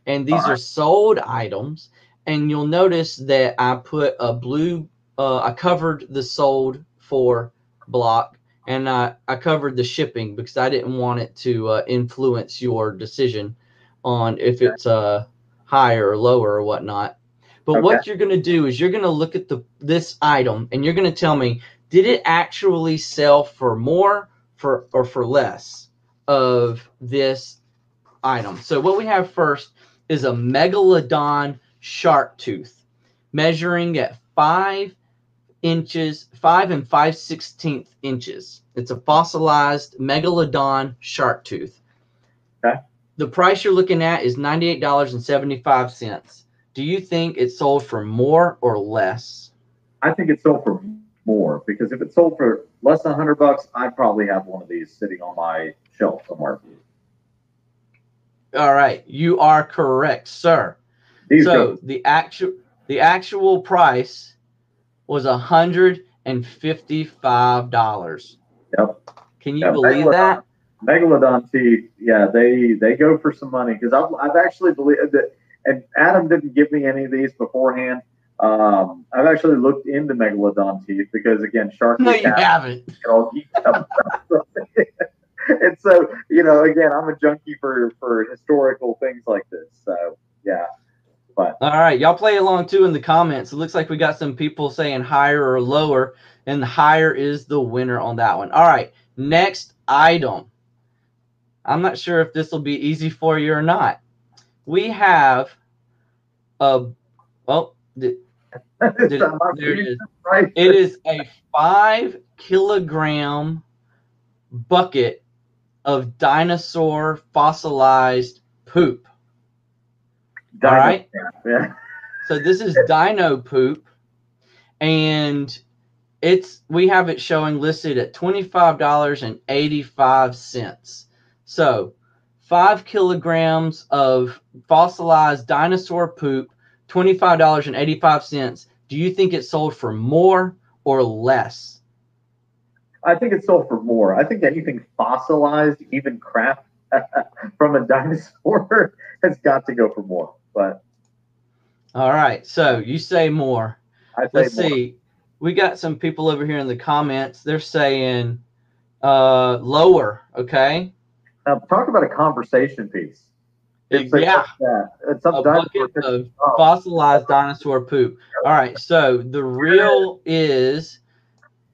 And these are sold items. And you'll notice that I put a blue, uh, I covered the sold for block and I, I covered the shipping because I didn't want it to uh, influence your decision on if it's uh, higher or lower or whatnot. But what you're going to do is you're going to look at the this item and you're going to tell me did it actually sell for more for or for less of this item. So what we have first is a megalodon shark tooth measuring at five inches, five and five sixteenth inches. It's a fossilized megalodon shark tooth. Okay. The price you're looking at is $98.75. Do you think it sold for more or less? I think it sold for more because if it sold for less than 100 bucks, I'd probably have one of these sitting on my shelf somewhere. All right, you are correct, sir. These so the actual the actual price was a hundred and fifty five dollars. Yep. Can you Yeah, believe Megalodon. that? Megalodon teeth, yeah, they they go for some money because I've, I've actually believed that, and Adam didn't give me any of these beforehand. Um, I've actually looked into megalodon teeth because again, shark No, you have- haven't. all <laughs> geeked up about <laughs> something. and so, you know, again, I'm a junkie for for historical things like this. So, yeah. But All right, y'all play along too in the comments. It looks like we got some people saying higher or lower, and higher is the winner on that one. All right, next item. I'm not sure if this will be easy for you or not. We have a well, Did- <laughs> there it is. right? It is a five kilogram bucket of dinosaur fossilized poop. All right. <laughs> Yeah. So this is dino poop, and it's we have it showing listed at twenty five dollars and eighty five cents. So five kilograms of fossilized dinosaur poop, twenty five dollars and eighty five cents. Do you think it sold for more or less? I think it sold for more. I think anything fossilized, even crap <laughs> from a dinosaur, <laughs> has got to go for more. But All right, so you say more. I say Let's more. see. We got some people over here in the comments. They're saying uh lower, okay? Now, talk about a conversation piece. It's yeah, yeah, it's a bucket of Oh. fossilized dinosaur poop. All right, so the real is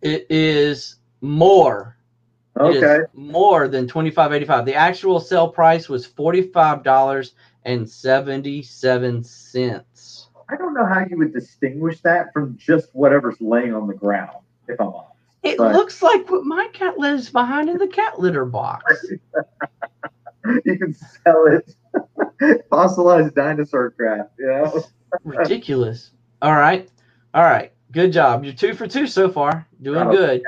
it is more. It is Okay. more than twenty five eighty five. The actual sale price was forty five dollars and seventy seven cents. I don't know how you would distinguish that from just whatever's laying on the ground, if I'm honest. It But- looks like what my cat lives behind in the cat litter box. <laughs> you can sell it. <laughs> Fossilized dinosaur crap, you know? Ridiculous. All right. All right. Good job. You're two for two so far. Doing Oh, good.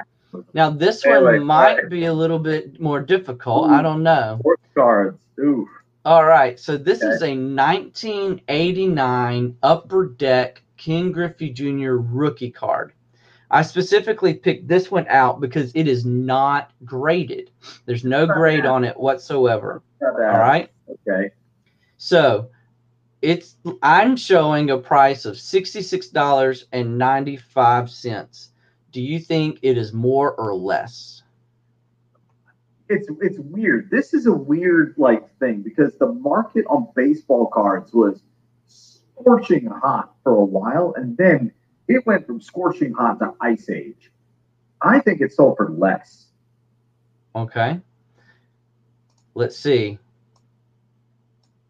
Now this Anyway, one might alright. be a little bit more difficult. I don't know. Sports cards. Ooh. All right. So this Okay. is a 1989 Upper Deck Ken Griffey Jr. rookie card. I specifically picked this one out because it is not graded. There's no grade on it whatsoever. All right. Okay. So it's I'm showing a price of $66.95. Do you think it is more or less? It's it's weird. This is a weird like thing because the market on baseball cards was scorching hot for a while, and then it went from scorching hot to ice age. I think it sold for less. Okay. Let's see.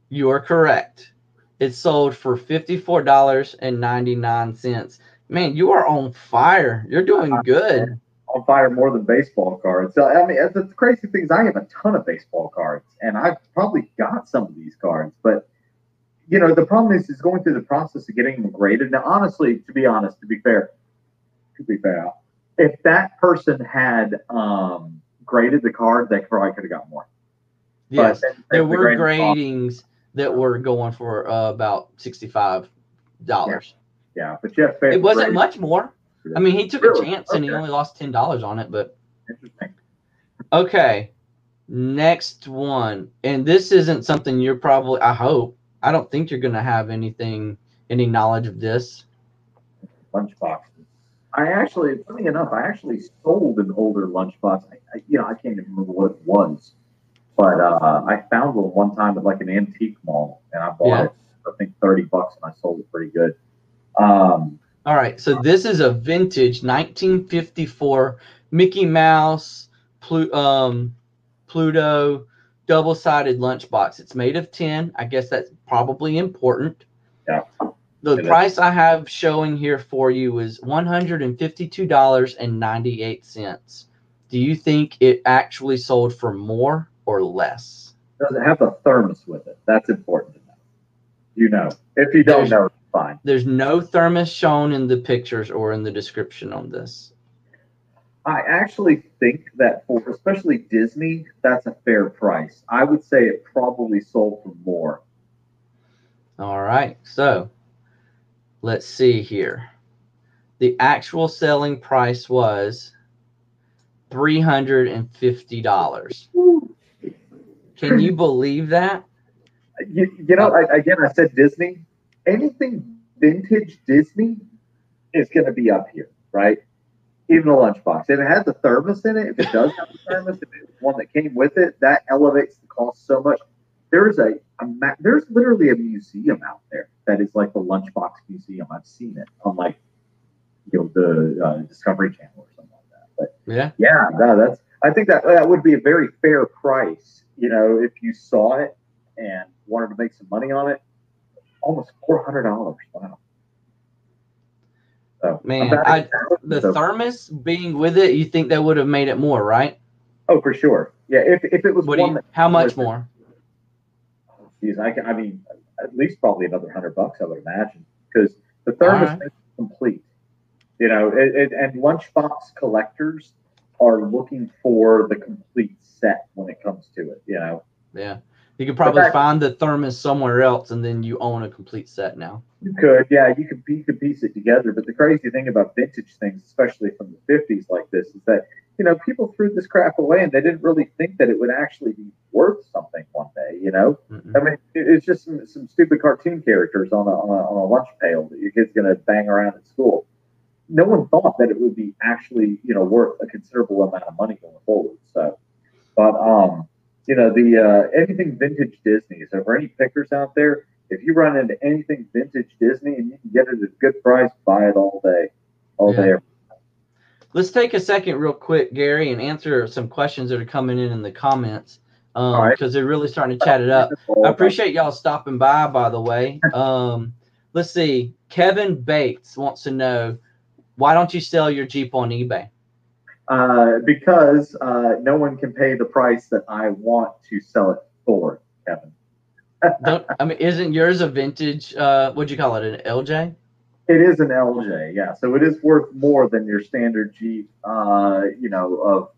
You are correct. It sold for $54.99. Man, you are on fire. You're doing good. On fire more than baseball cards. So I mean, the crazy thing is, I have a ton of baseball cards, and I've probably got some of these cards. But you know, the problem is, is going through the process of getting them graded. Now, honestly, to be honest, to be fair, to be fair, if that person had um, graded the card, they probably could have got more. Yes. But There were cost- gradings that were going for uh, about $65. Yeah, but Jeff, It wasn't graded- much more. I mean, he took a Really? chance and he only lost $10 on it, but Okay. Next one. And this isn't something you're probably, I hope, I don't think you're going to have anything, any knowledge of this. Lunchbox. I actually, funny enough, I actually sold an older lunchbox. I, I, you know, I can't even remember what it was, but uh, I found one one time at like an antique mall, and I bought Yeah. it. I think thirty bucks, and I sold it pretty good. Um, All right. So this is a vintage 1954 Mickey Mouse, Plu- um, Pluto, double sided lunchbox. It's made of tin. I guess that's probably important. Yeah. The It is. price I have showing here for you is $152.98. Do you think it actually sold for more or less? does it have a thermos with it? That's important to know. You know, if you don't There's- know, fine. There's no thermos shown in the pictures or in the description on this. I actually think that for especially Disney, that's a fair price. I would say it probably sold for more. All right. So let's see here. The actual selling price was $350. Can you believe that? You, you know, I, again, I said Disney. Anything vintage Disney is going to be up here, right? Even a lunchbox. If it has a thermos in it, if it does have a thermos, if it's one that came with it, that elevates the cost so much. There is a, a ma- there's literally a museum out there that is like the lunchbox museum. I've seen it on like, you know, the uh, Discovery Channel or something like that. But Yeah. yeah, no, that's. I think that that would be a very fair price. You know, if you saw it and wanted to make some money on it, almost four hundred dollars. Wow. So, Man, I- The so- thermos being with it, you think that would have made it more, right? oh, for sure. Yeah, if, if it was What one you, how much more? geez, I, can, I mean, at least probably another hundred bucks, I would imagine, because the thermos makes it complete. You know, it, it, and lunchbox collectors are looking for the complete set when it comes to it. You know, Yeah. You could probably fact- find the thermos somewhere else and then you own a complete set now. You could, yeah, you could you could piece it together. But the crazy thing about vintage things, especially from the fifties like this, is that you know people threw this crap away and they didn't really think that it would actually be worth something one day. You know, Mm-mm. I mean, it- it's just some, some stupid cartoon characters on a, on a on a lunch pail that your kid's gonna bang around at school. No one thought that it would be actually you know worth a considerable amount of money going forward. So, but um, you know, the uh, anything vintage Disney. So for any pickers out there, if you run into anything vintage Disney and you can get it at a good price, buy it all day, all Yeah. day. Let's take a second, real quick, Gary, and answer some questions that are coming in in the comments because right. they're really starting to chat it up. I appreciate y'all stopping by, by the way. <laughs> Um, let's see. Kevin Bates wants to know why don't you sell your Jeep on eBay? Uh, because uh, no one can pay the price that I want to sell it for, Kevin. <laughs> Don't, I mean, isn't yours a vintage? Uh, what'd you call it? An LJ? It is an LJ, yeah. So it is worth more than your standard Jeep, uh, you know, of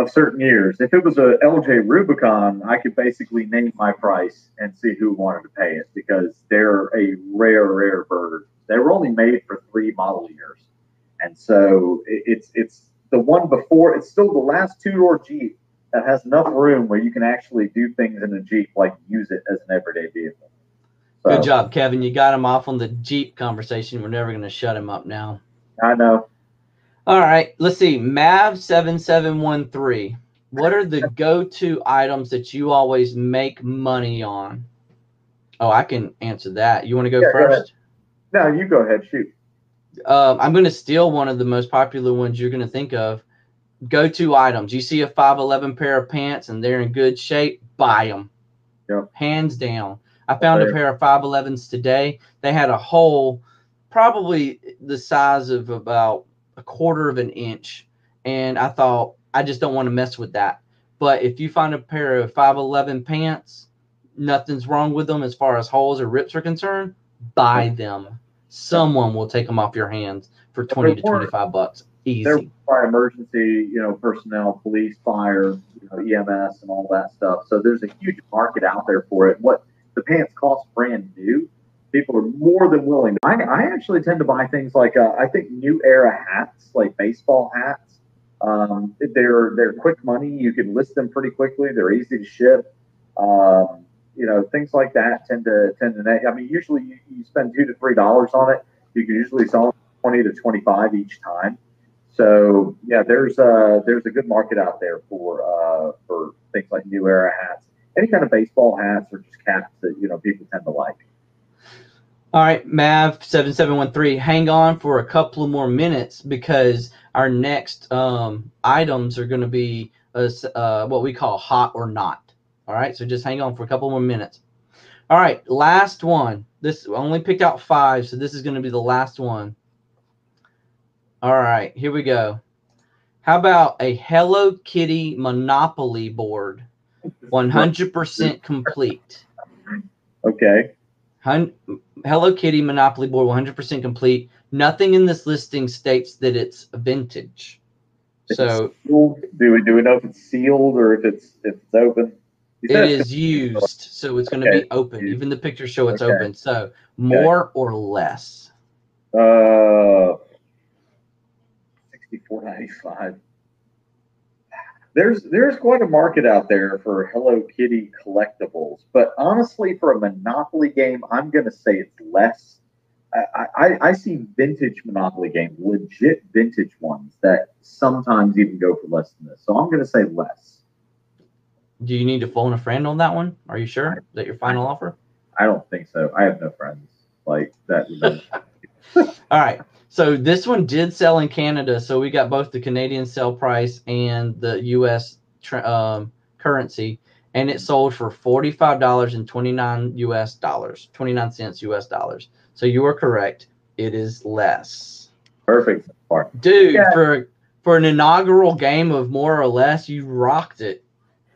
of certain years. If it was a LJ Rubicon, I could basically name my price and see who wanted to pay it because they're a rare, rare bird. They were only made for three model years, and so it, it's it's the one before. It's still the last two door Jeep that has enough room where you can actually do things in a Jeep, like use it as an everyday vehicle. So, Good job, Kevin. You got him off on the Jeep conversation. We're never going to shut him up now. I know. All right, let's see. Mav7713. What are the go to items that you always make money on? Oh, I can answer that. You want to go Yeah, go first? No, you go ahead. Shoot. Um, I'm going to steal one of the most popular ones you're going to think of. Go to items. You see a 511 pair of pants and they're in good shape, buy them. Yep. Hands down. I found a pair of 511s today. They had a hole probably the size of about a quarter of an inch. And I thought, I just don't want to mess with that. But if you find a pair of 511 pants, nothing's wrong with them as far as holes or rips are concerned, buy them. Someone will take them off your hands for 20 to 25 bucks. Easy. They're by emergency, you know, personnel, police, fire, you know, EMS, and all that stuff. So there's a huge market out there for it. What the pants cost brand new, people are more than willing. I, I actually tend to buy things like uh, I think new era hats, like baseball hats. Um, they're they're quick money. You can list them pretty quickly. They're easy to ship. Um, you know, things like that tend to tend to. I mean, usually you, you spend two to three dollars on it. You can usually sell twenty to twenty five each time. So yeah, there's a there's a good market out there for uh, for things like new era hats, any kind of baseball hats or just caps that you know people tend to like. All right, Mav7713, hang on for a couple of more minutes because our next um, items are going to be uh, uh, what we call hot or not. All right, so just hang on for a couple more minutes. All right, last one. This I only picked out five, so this is going to be the last one. All right, here we go. How about a Hello Kitty Monopoly board, 100% complete? Okay. Hun- Hello Kitty Monopoly board 100% complete. Nothing in this listing states that it's vintage. So Sealed? Do we do we know if it's sealed or if it's if it's open? It it's used. So it's going to Okay. be open. Even the pictures show it's Okay. open. So more or less. Uh, sixty-four ninety-five. There's there's quite a market out there for Hello Kitty collectibles, but honestly, for a Monopoly game, I'm gonna say it's less. I, I, I see vintage Monopoly games, legit vintage ones that sometimes even go for less than this. So I'm gonna say less. Do you need to phone a friend on that one? Are you sure? Is that your final offer? I don't think so. I have no friends like that. <laughs> All right. So this one did sell in Canada. So we got both the Canadian sell price and the U.S. Tra- um, currency, and it sold for forty-five dollars and twenty-nine U.S. dollars, twenty-nine cents U.S. dollars. So you are correct. It is less, Perfect. dude. Yeah. For for an inaugural game of more or less, you rocked it.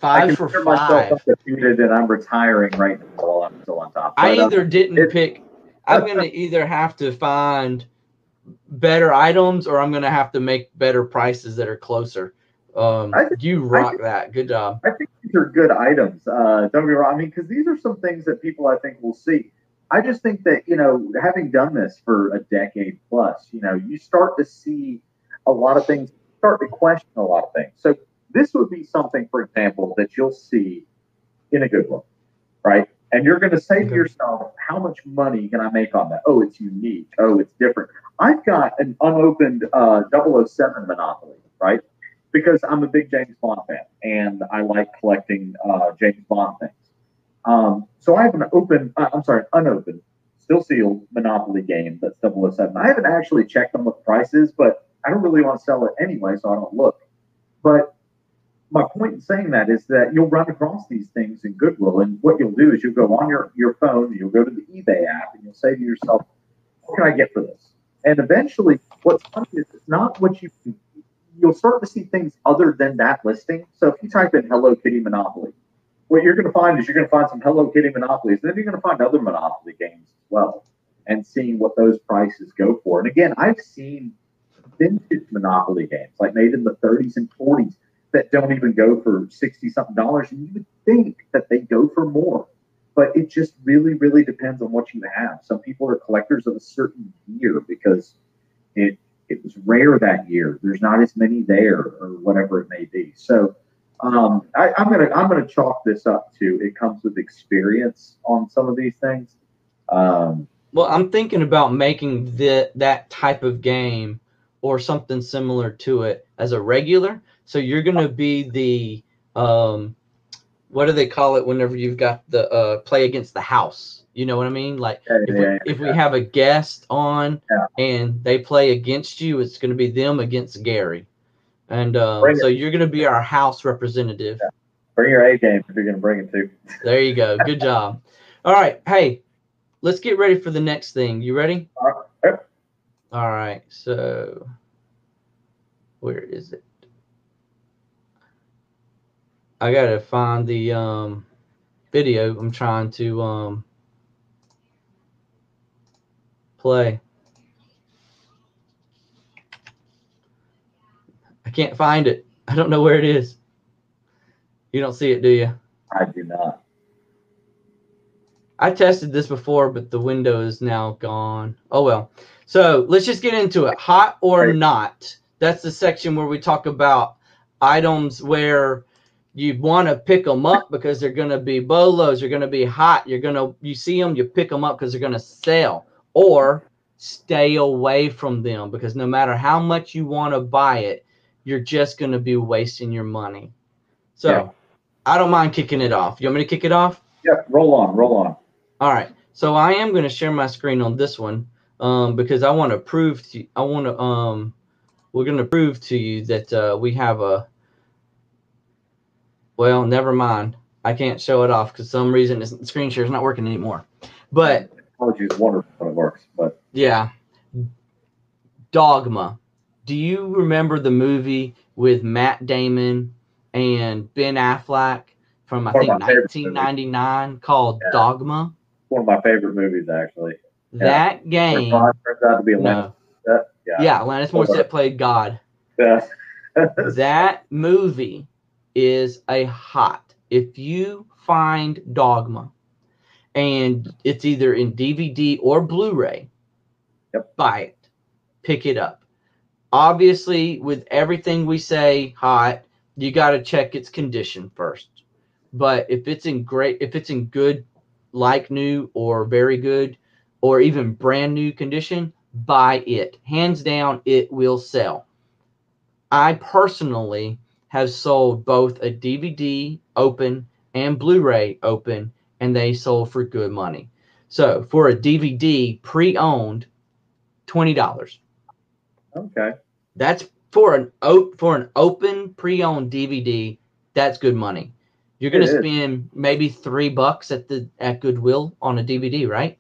I Five for consider five. myself undefeated, and I'm retiring right now while I'm still on top. I But, uh, either didn't it- pick. I'm gonna <laughs> either have to find better items or I'm gonna have to make better prices that are closer. Um, I think- you rock that. Good job. I think these are good items. Uh, don't be wrong. I mean, because these are some things that people I think will see. I just think that you know, having done this for a decade plus, you know, you start to see a lot of things, start to question a lot of things. So this would be something, for example, that you'll see in a good one, right? And you're going to say to yourself, how much money can I make on that? Oh, it's unique. Oh, it's different. I've got an unopened uh, 007 Monopoly, right? because I'm a big James Bond fan and I like collecting uh, James Bond things. Um, so I have an open, uh, I'm sorry, unopened, still sealed Monopoly game that's 007. I haven't actually checked on what the price is, but I don't really want to sell it anyway, so I don't look. But my point in saying that is that you'll run across these things in Goodwill, and what you'll do is you'll go on your, your phone, you'll go to the eBay app, and you'll say to yourself, what can I get for this? And eventually, what's funny is it's not what you you'll start to see things other than that listing. So if you type in Hello Kitty Monopoly, what you're going to find is you're going to find some Hello Kitty Monopolies, and then you're going to find other Monopoly games as well, and seeing what those prices go for. And again, I've seen vintage Monopoly games, like made in the 30s and 40s, that don't even go for 60 something dollars. And you would think that they go for more. But it just really, really depends on what you have. Some people are collectors of a certain year because it it was rare that year. There's not as many there, or whatever it may be. So um, I, I'm gonna I'm gonna chalk this up to it comes with experience on some of these things. Um, Well, I'm thinking about making the, that type of game or something similar to it as a regular. So you're going to be the, um, what do they call it whenever you've got the uh, play against the house? You know what I mean? Like if, yeah, we, if we have a guest on Yeah. and they play against you, it's going to be them against Gary. And um, it. so you're going to be our house representative. bring your A game if you're gonna bring it to. There you go. Good job. <laughs> All right. Hey, let's get ready for the next thing. You ready? All right. Yep. All right. So, where is it? I gotta find the um, video. I'm trying to um, play. I can't find it. I don't know where it is. You don't see it, do you? I do not. I tested this before, but the window is now gone. Oh well. So let's just get into it. Hot or not? That's the section where we talk about items where you want to pick them up because they're going to be bolos. They're going to be hot. You're going to you see them, you pick them up because they're going to sell, or stay away from them because no matter how much you want to buy it, you're just going to be wasting your money. So Yeah. I don't mind kicking it off. You want me to kick it off? Yep. Roll on. Roll on. All right. So I am going to share my screen on this one um, because I want to prove to you, I want to um, we're going to prove to you that uh, we have a. Well, never mind. I can't show it off because some reason the screen share is not working anymore. But Technology is wonderful when it works, but yeah, Dogma. Do you remember the movie with Matt Damon and Ben Affleck from I One think my favorite 1999 called Yeah. Dogma? one of my favorite movies actually. That Where game. Turns out to be No. Yeah. Yeah, Alanis Morissette played God. Yeah. <laughs> That movie is a hot. If you find Dogma and it's either in DVD or Blu-ray, Yep. buy it. Pick it up. Obviously, with everything we say hot, you got to check its condition first. But if it's in great if it's in good like new or very good or even brand new condition, buy it. Hands down, it will sell. I personally have sold both a DVD open and Blu-ray open, and they sold for good money. So for a DVD pre-owned, twenty dollars. okay. That's for an o- for an open pre-owned DVD. That's good money. You're gonna spend maybe three bucks at the at Goodwill on a DVD, right?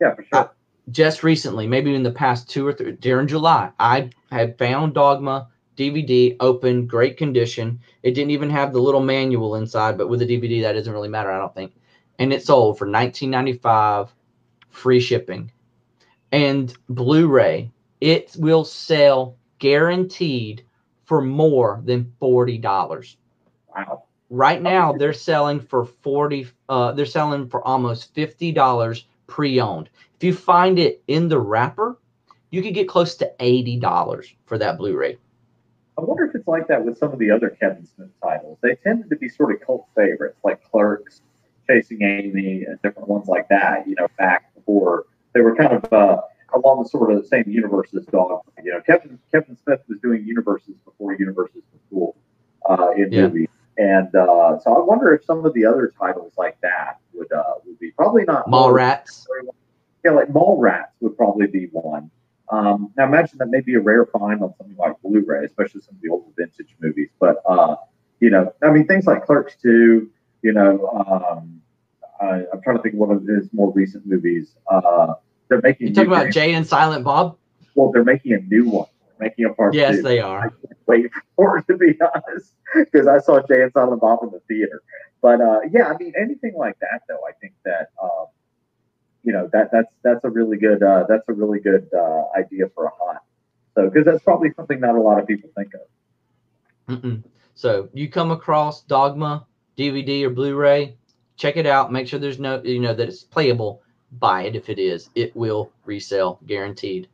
Yeah, for sure. Uh, just recently, maybe in the past two or three, during July, I had found Dogma DVD open, great condition. It didn't even have the little manual inside, but with a DVD, that doesn't really matter, I don't think. And it sold for 19.95, free shipping. And Blu-ray, it will sell guaranteed for more than forty dollars wow. right now they're selling for 40 uh they're selling for almost $50 pre-owned if you find it in the wrapper you could get close to $80 for that blu-ray I wonder if it's like that with some of the other Kevin Smith titles. They tended to be sort of cult favorites, like Clerks, Chasing Amy, and different ones like that. You know, back before they were kind of. Uh, along the sort of the same universe as Dog. You know, Kevin Kevin Smith was doing universes before universes was cool uh, in Yeah. movies, and uh, so I wonder if some of the other titles like that would uh, would be probably not Mallrats. Yeah, like Mallrats would probably be one. Um, now imagine that may be a rare find on something like Blu-ray, especially some of the older vintage movies. But uh, you know, I mean, things like Clerks Two. You know, um, I, I'm trying to think of one of his more recent movies. Uh, they're making. You talking about Jay and Silent Bob? well, they're making a new one. They're making a part Yes, two. they I are. can't wait for it to be honest, because I saw Jay and Silent Bob in the theater. But uh, yeah, I mean, anything like that, though, I think that um, you know that that's that's a really good uh, that's a really good uh, idea for a hunt. So because that's probably something not a lot of people think of. Mm-mm. So you come across Dogma DVD or Blu-ray, check it out. Make sure there's no, you know, that it's playable. Buy it if it is. It will resell, guaranteed.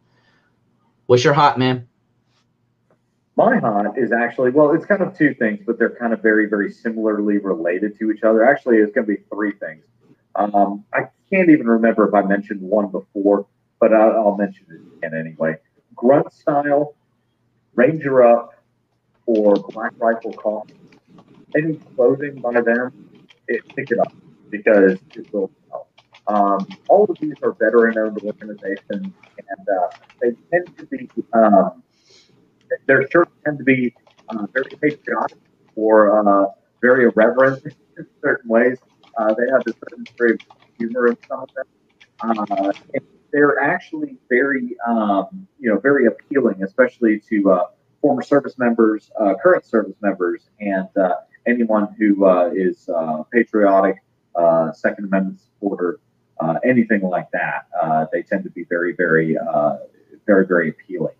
What's your hot man? My hunt is actually well, it's kind of two things, but they're kind of very very similarly related to each other. Actually, it's going to be three things. Um, I can't even remember if I mentioned one before, but I'll, I'll mention it again anyway. Grunt style, Ranger Up, or Black Rifle Coffee. Any clothing by them, it, pick it up because it will sell. Um, all of these are veteran-owned organizations, and uh, they tend to be um, their shirts tend to be uh, very patriotic or uh, very irreverent <laughs> in certain ways. Uh, they have a certain of humor some of them. Uh, they're actually very, um, you know, very appealing, especially to uh, former service members, uh, current service members, and anyone who is patriotic, Second Amendment supporter, anything like that. They tend to be very, very, very, very appealing.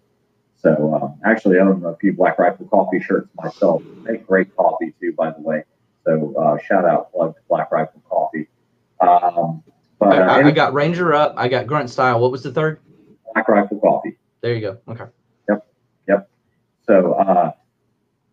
So um, actually, I own a few Black Rifle Coffee shirts myself. They make great coffee too, by the way. So uh, shout out, plug to Black Rifle Coffee. Um, but uh, I, I got Ranger Up. I got Grunt Style. What was the third? Black Rifle Coffee. There you go. Okay. Yep. Yep. So uh,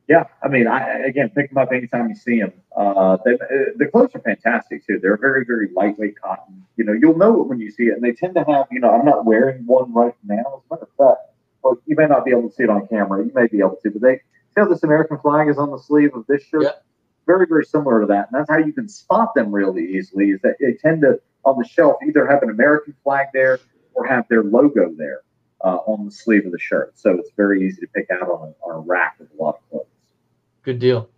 yeah, I mean, I again pick them up anytime you see them. Uh, they, uh, the clothes are fantastic too. They're very very lightweight cotton. You know, you'll know it when you see it, and they tend to have. You know, I'm not wearing one right now. As a matter of fact, well, you may not be able to see it on camera. You may be able to, but they see how this American flag is on the sleeve of this shirt. Yep. Very very similar to that, and that's how you can spot them really easily. Is that they tend to on the shelf either have an American flag there or have their logo there uh, on the sleeve of the shirt. So it's very easy to pick out on a, on a rack with a lot of clothes. Good deal.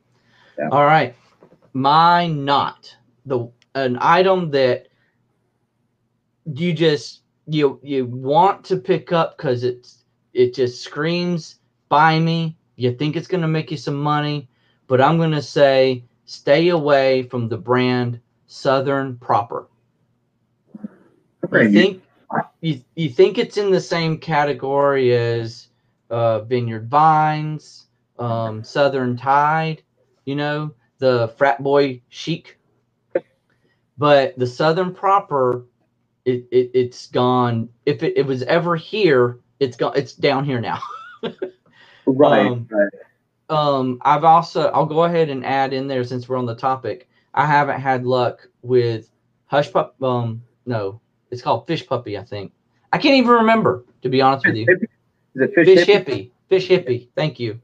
Yeah. All right. My not the an item that you just you you want to pick up because it's it just screams buy me. You think it's gonna make you some money, but I'm gonna say stay away from the brand Southern Proper. You think you, you think it's in the same category as uh, Vineyard Vines, um, Southern Tide, you know, the frat boy chic. But the Southern proper, it, it it's gone. If it, it was ever here, it's gone. It's down here now. <laughs> right, um, right. Um, I've also I'll go ahead and add in there since we're on the topic. I haven't had luck with Hush Pup. Um, no, it's called Fish Puppy. I think I can't even remember to be honest with you. Is it fish, Fish hippie? hippie, fish hippie. Thank you,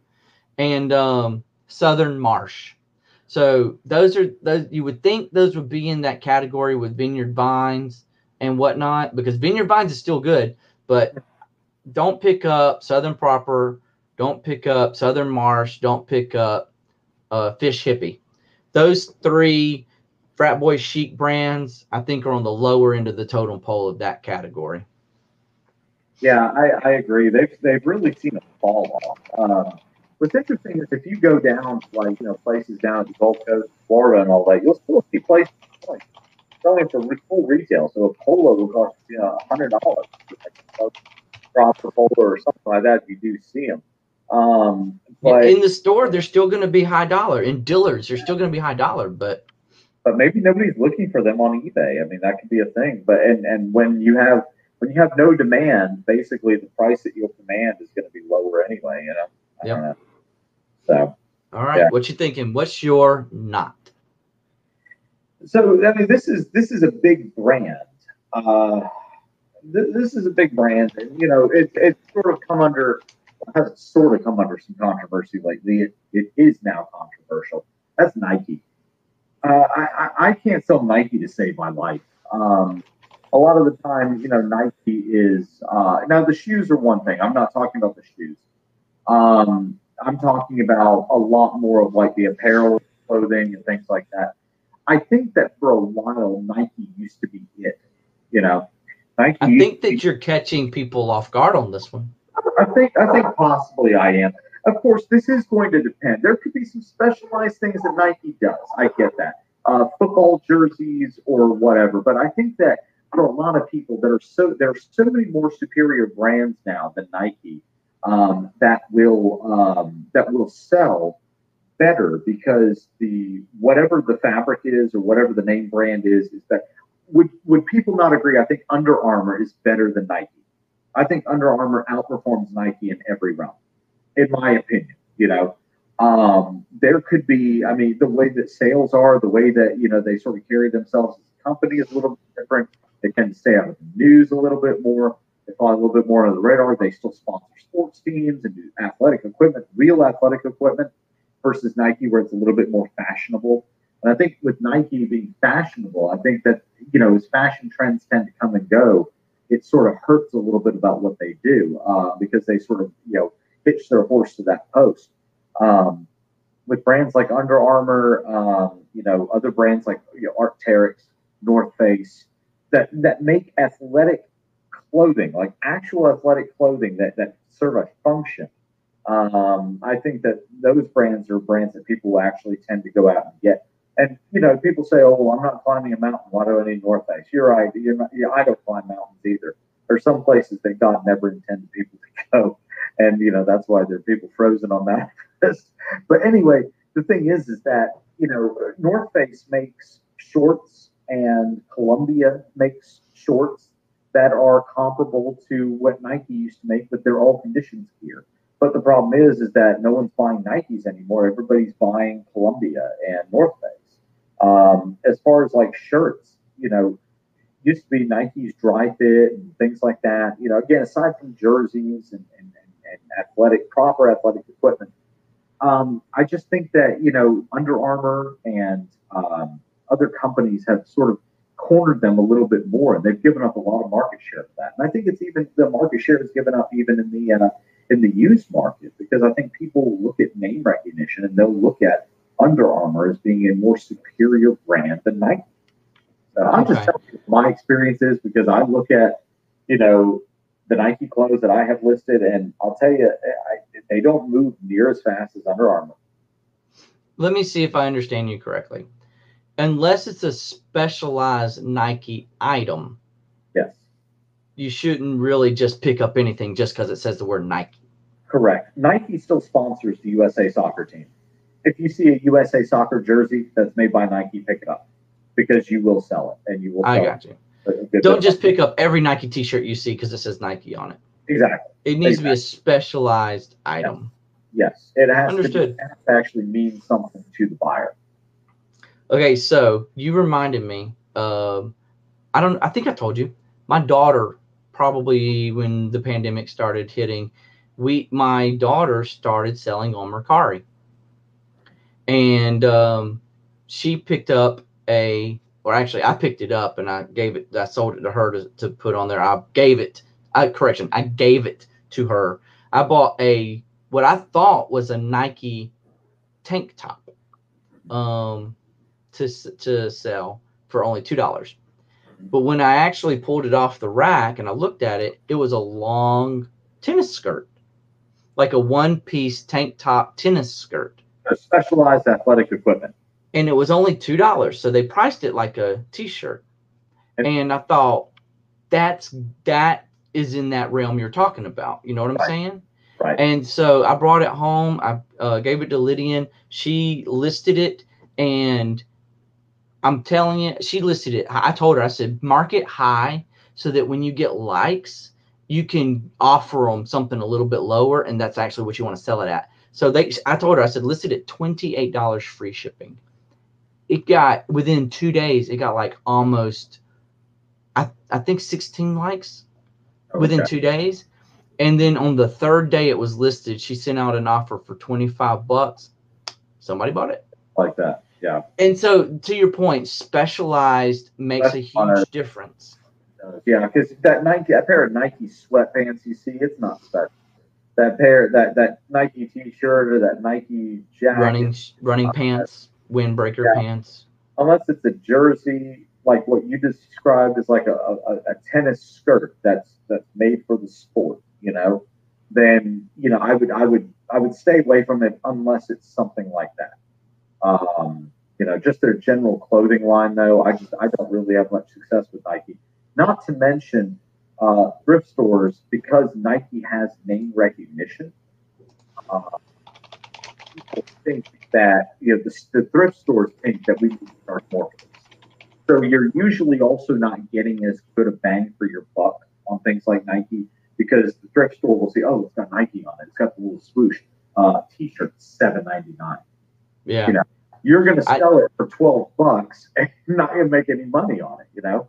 and um, Southern Marsh. So those are those. You would think those would be in that category with Vineyard Vines and whatnot because Vineyard Vines is still good, but don't pick up Southern Proper. Don't pick up Southern Marsh. Don't pick up uh, Fish Hippie. Those three frat boy chic brands, I think, are on the lower end of the totem pole of that category. Yeah, I, I agree. They've they've really seen a fall off. Um, what's interesting is if you go down like you know places down at the Gulf Coast, Florida, and all that, you'll still see places like selling for full retail. So a polo will cost you know a hundred dollars, like a proper polo or something like that. You do see them, um, but in the store, they're still going to be high dollar. In Dillard's, they're still going to be high dollar. But but maybe nobody's looking for them on eBay. I mean, that could be a thing. But and and when you have when you have no demand, basically the price that you'll command is going to be lower anyway. You know. I Yep. know. So. all right, Yeah. what you thinking? What's your not? So I mean, this is this is a big brand. Uh, th- this is a big brand, and you know, it it's sort of come under has sort of come under some controversy lately. It, it is now controversial. That's Nike. Uh, I, I can't sell Nike to save my life. Um, a lot of the time, you know, Nike is uh, now the shoes are one thing. I'm not talking about the shoes. Um, I'm talking about a lot more of like the apparel, clothing, and things like that. I think that for a while Nike used to be it. You know, Nike. I think that you're catching people off guard on this one. I think I think possibly I am. Of course, this is going to depend. There could be some specialized things that Nike does. I get that. Uh, football jerseys or whatever. But I think that for a lot of people that are so there are so many more superior brands now than Nike um, that will um, that will sell better because the whatever the fabric is or whatever the name brand is is that would would people not agree? I think Under Armour is better than Nike. I think Under Armour outperforms Nike in every realm, in my opinion. You know, um, there could be, I mean, the way that sales are, the way that you know they sort of carry themselves as a company is a little bit different. They tend to stay out of the news a little bit more. They fly a little bit more under the radar. They still sponsor sports teams and do athletic equipment, real athletic equipment, versus Nike, where it's a little bit more fashionable. And I think with Nike being fashionable, I think that you know as fashion trends tend to come and go, it sort of hurts a little bit about what they do uh, because they sort of you know hitch their horse to that post. Um, with brands like Under Armour, um, you know, other brands like you know, Arc'teryx, North Face, that that make athletic clothing, like actual athletic clothing that that serve a function. Um, I think that those brands are brands that people actually tend to go out and get and you know, people say, "Oh, well, I'm not climbing a mountain. Why do I need North Face?" You're right. You're not, I don't climb mountains either. There's some places that God never intended people to go, and you know that's why there are people frozen on that <laughs> list. But anyway, the thing is, is that you know, North Face makes shorts, and Columbia makes shorts that are comparable to what Nike used to make, but they're all conditions gear. But the problem is, is that no one's buying Nikes anymore. Everybody's buying Columbia and North Face. Um, as far as like shirts, you know, used to be Nike's Dri-FIT and things like that. You know, again, aside from jerseys and, and, and athletic, proper athletic equipment, um, I just think that, you know, Under Armour and um, other companies have sort of cornered them a little bit more and they've given up a lot of market share for that. And I think it's even the market share is given up even in the, uh, in the used market because I think people look at name recognition and they'll look at under Armour as being a more superior brand than Nike. So I'm okay. just telling you my experiences because I look at, you know, the Nike clothes that I have listed, and I'll tell you, I, they don't move near as fast as Under Armour. Let me see if I understand you correctly. Unless it's a specialized Nike item, yes, you shouldn't really just pick up anything just because it says the word Nike. Correct. Nike still sponsors the USA soccer team if you see a USA soccer jersey that's made by Nike, pick it up because you will sell it and you will. I got you. Don't just pick up every Nike T-shirt you see because it says Nike on it. Exactly. It needs exactly. to be a specialized item. Yes, yes. it has Understood. To, it has to actually mean something to the buyer. Okay, so you reminded me. Um, I don't. I think I told you. My daughter, probably when the pandemic started hitting, we my daughter started selling on Mercari and um, she picked up a or actually I picked it up and I gave it I sold it to her to, to put on there. I gave it I correction, I gave it to her. I bought a what I thought was a Nike tank top um to to sell for only two dollars. But when I actually pulled it off the rack and I looked at it, it was a long tennis skirt, like a one piece tank top tennis skirt specialized athletic equipment. And it was only two dollars, so they priced it like a T-shirt. And, and, I thought that's that is in that realm you're talking about. You know what I'm right. saying? Right. And so I brought it home. I uh, gave it to Lydian. She listed it, and I'm telling you, she listed it. I told her, I said, mark it high so that when you get likes, you can offer them something a little bit lower, and that's actually what you want to sell it at. So they, I told her, I said, listed at twenty eight dollars free shipping. It got within two days, it got like almost, I I think sixteen likes within two days. And then on the third day it was listed, she sent out an offer for 25 bucks. Somebody bought it. like that. Yeah. And so to your point, specialized makes a huge difference. Yeah, because that Nike, that pair of Nike sweatpants you see, it's not special. That pair, that that Nike T-shirt or that Nike jacket, Running running Uh, pants, windbreaker yeah. pants. unless it's a jersey like what you just described as like a, a, a tennis skirt that's that's made for the sport, you know, then you know I would I would I would stay away from it unless it's something like that. Um, you know, just their general clothing line though, I just I don't really have much success with Nike. Not to mention uh, thrift stores because Nike has name recognition. Uh, people think that you know the, the thrift stores think that we need to charge more. So you're usually also not getting as good a bang for your buck on things like Nike because the thrift store will say, "Oh, it's got Nike on it. It's got the little swoosh." Uh, T-shirt seven ninety nine. Yeah. You know, You're going to I- sell it for twelve bucks and <laughs> not going to make any money on it. You know.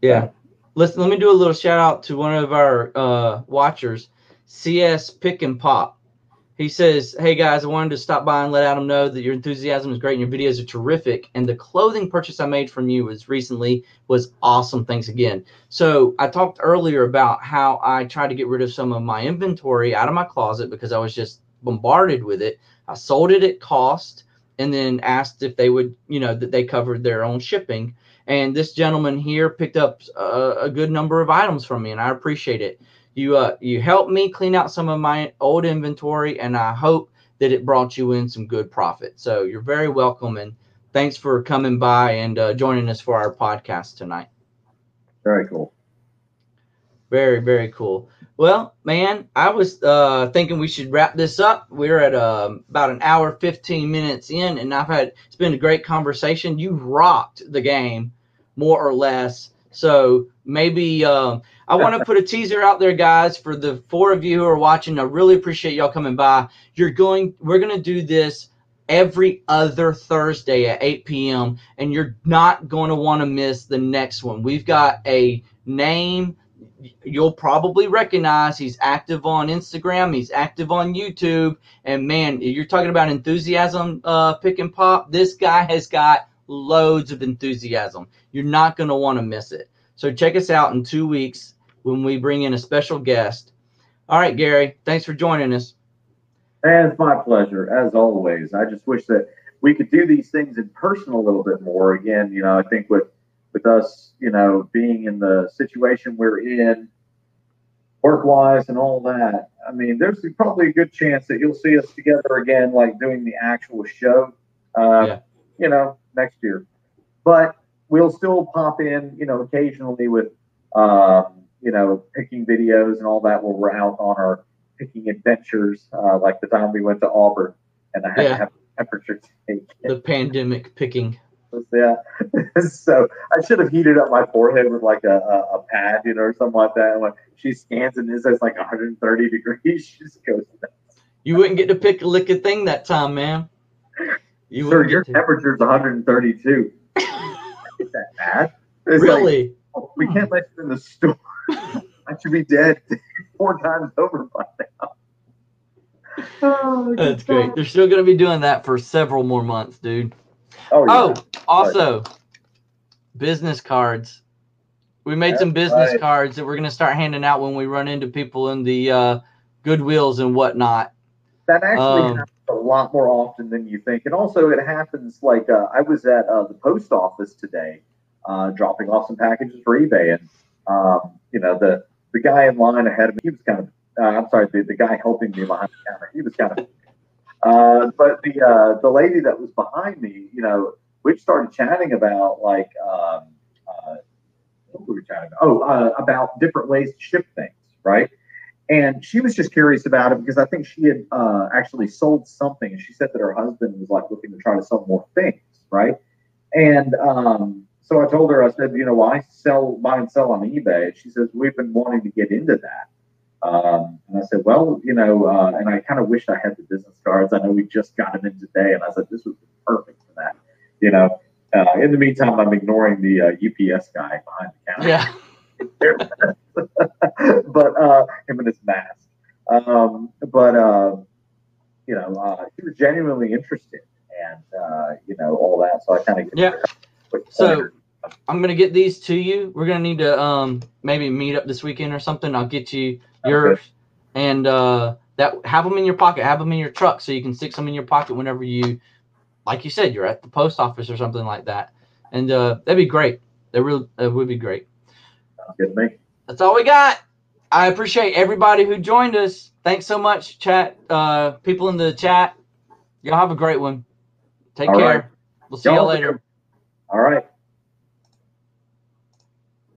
Yeah. Listen, let me do a little shout out to one of our uh, watchers, CS Pick and Pop. He says, Hey guys, I wanted to stop by and let Adam know that your enthusiasm is great and your videos are terrific. And the clothing purchase I made from you was recently was awesome. Thanks again. So I talked earlier about how I tried to get rid of some of my inventory out of my closet because I was just bombarded with it. I sold it at cost and then asked if they would, you know, that they covered their own shipping and this gentleman here picked up a, a good number of items from me and i appreciate it. You uh you helped me clean out some of my old inventory and i hope that it brought you in some good profit. So you're very welcome and thanks for coming by and uh, joining us for our podcast tonight. Very cool. Very very cool. Well man i was uh thinking we should wrap this up. We're at um, about an hour 15 minutes in and i've had it's been a great conversation. You rocked the game more or less. So maybe um, i want to <laughs> put a teaser out there guys for the four of you who are watching. I really appreciate y'all coming by. You're going we're going to do this every other thursday at 8 p.m and you're not going to want to miss the next one. We've got a name you'll probably recognize he's active on Instagram, he's active on YouTube, and man, you're talking about enthusiasm, uh, pick and pop. This guy has got loads of enthusiasm. You're not going to want to miss it. So check us out in two weeks when we bring in a special guest. All right, Gary, thanks for joining us. And it's my pleasure, as always. I just wish that we could do these things in person a little bit more. Again, you know, I think with with us, you know, being in the situation we're in, work wise and all that, I mean, there's probably a good chance that you'll see us together again, like doing the actual show, uh, Yeah. you know, next year. But we'll still pop in, you know, occasionally with, um, you know, picking videos and all that while we're out on our picking adventures, uh, like the time we went to Auburn and I had Yeah. to have temperature take. The pandemic picking. Yeah. <laughs> so I should have heated up my forehead with like a, a, a pad, you know, or something like that. And when she scans and it says like 130 <laughs> degrees, she just goes, You wouldn't get to pick a lick of thing that time, man. You Sir, your get to. temperature's 132. Is that bad? It's like, Really? "Oh, we can't let you in the store. <laughs> I should be dead four times over by now. Oh, That's great. They're still going to be doing that for several more months, dude. Oh, yeah. Oh, also, business cards. We made some business right. cards that we're going to start handing out when we run into people in the uh, Goodwills and whatnot. That actually Um, happens a lot more often than you think. And also, it happens like uh, I was at uh, the post office today, uh, dropping off some packages for eBay, and um, you know the the guy in line ahead of me, he was kind of uh, I'm sorry, the, the guy helping me behind the counter, he was kind of. Uh, but the uh, the lady that was behind me, you know, we started chatting about like um, uh, what were we chatting about? Oh, uh, about different ways to ship things, right? And she was just curious about it because I think she had uh, actually sold something. And she said that her husband was like looking to try to sell more things, right? And um, so I told her, I said, you know, well, I sell, buy and sell on eBay. She says, we've been wanting to get into that. Um, and I said, well, you know, uh, and I kind of wished I had the business cards. I know we just got them in today. And I said, this would be perfect for that. You know, uh, in the meantime, I'm ignoring the uh, UPS guy behind the counter. Yeah. <laughs> but uh, him and his mask. Um, but uh, you know, uh, he was genuinely interested, and uh, you know all that. So I kind of yeah. So I'm gonna get these to you. We're gonna need to um maybe meet up this weekend or something. I'll get you yours okay. and uh that have them in your pocket, have them in your truck so you can stick some in your pocket whenever you, like you said, you're at the post office or something like that. And uh, that'd be great. That really that would be great. Good me. That's all we got. I appreciate everybody who joined us. Thanks so much, chat. Uh, people in the chat. Y'all have a great one. Take all care. Right. We'll see y'all later. All right.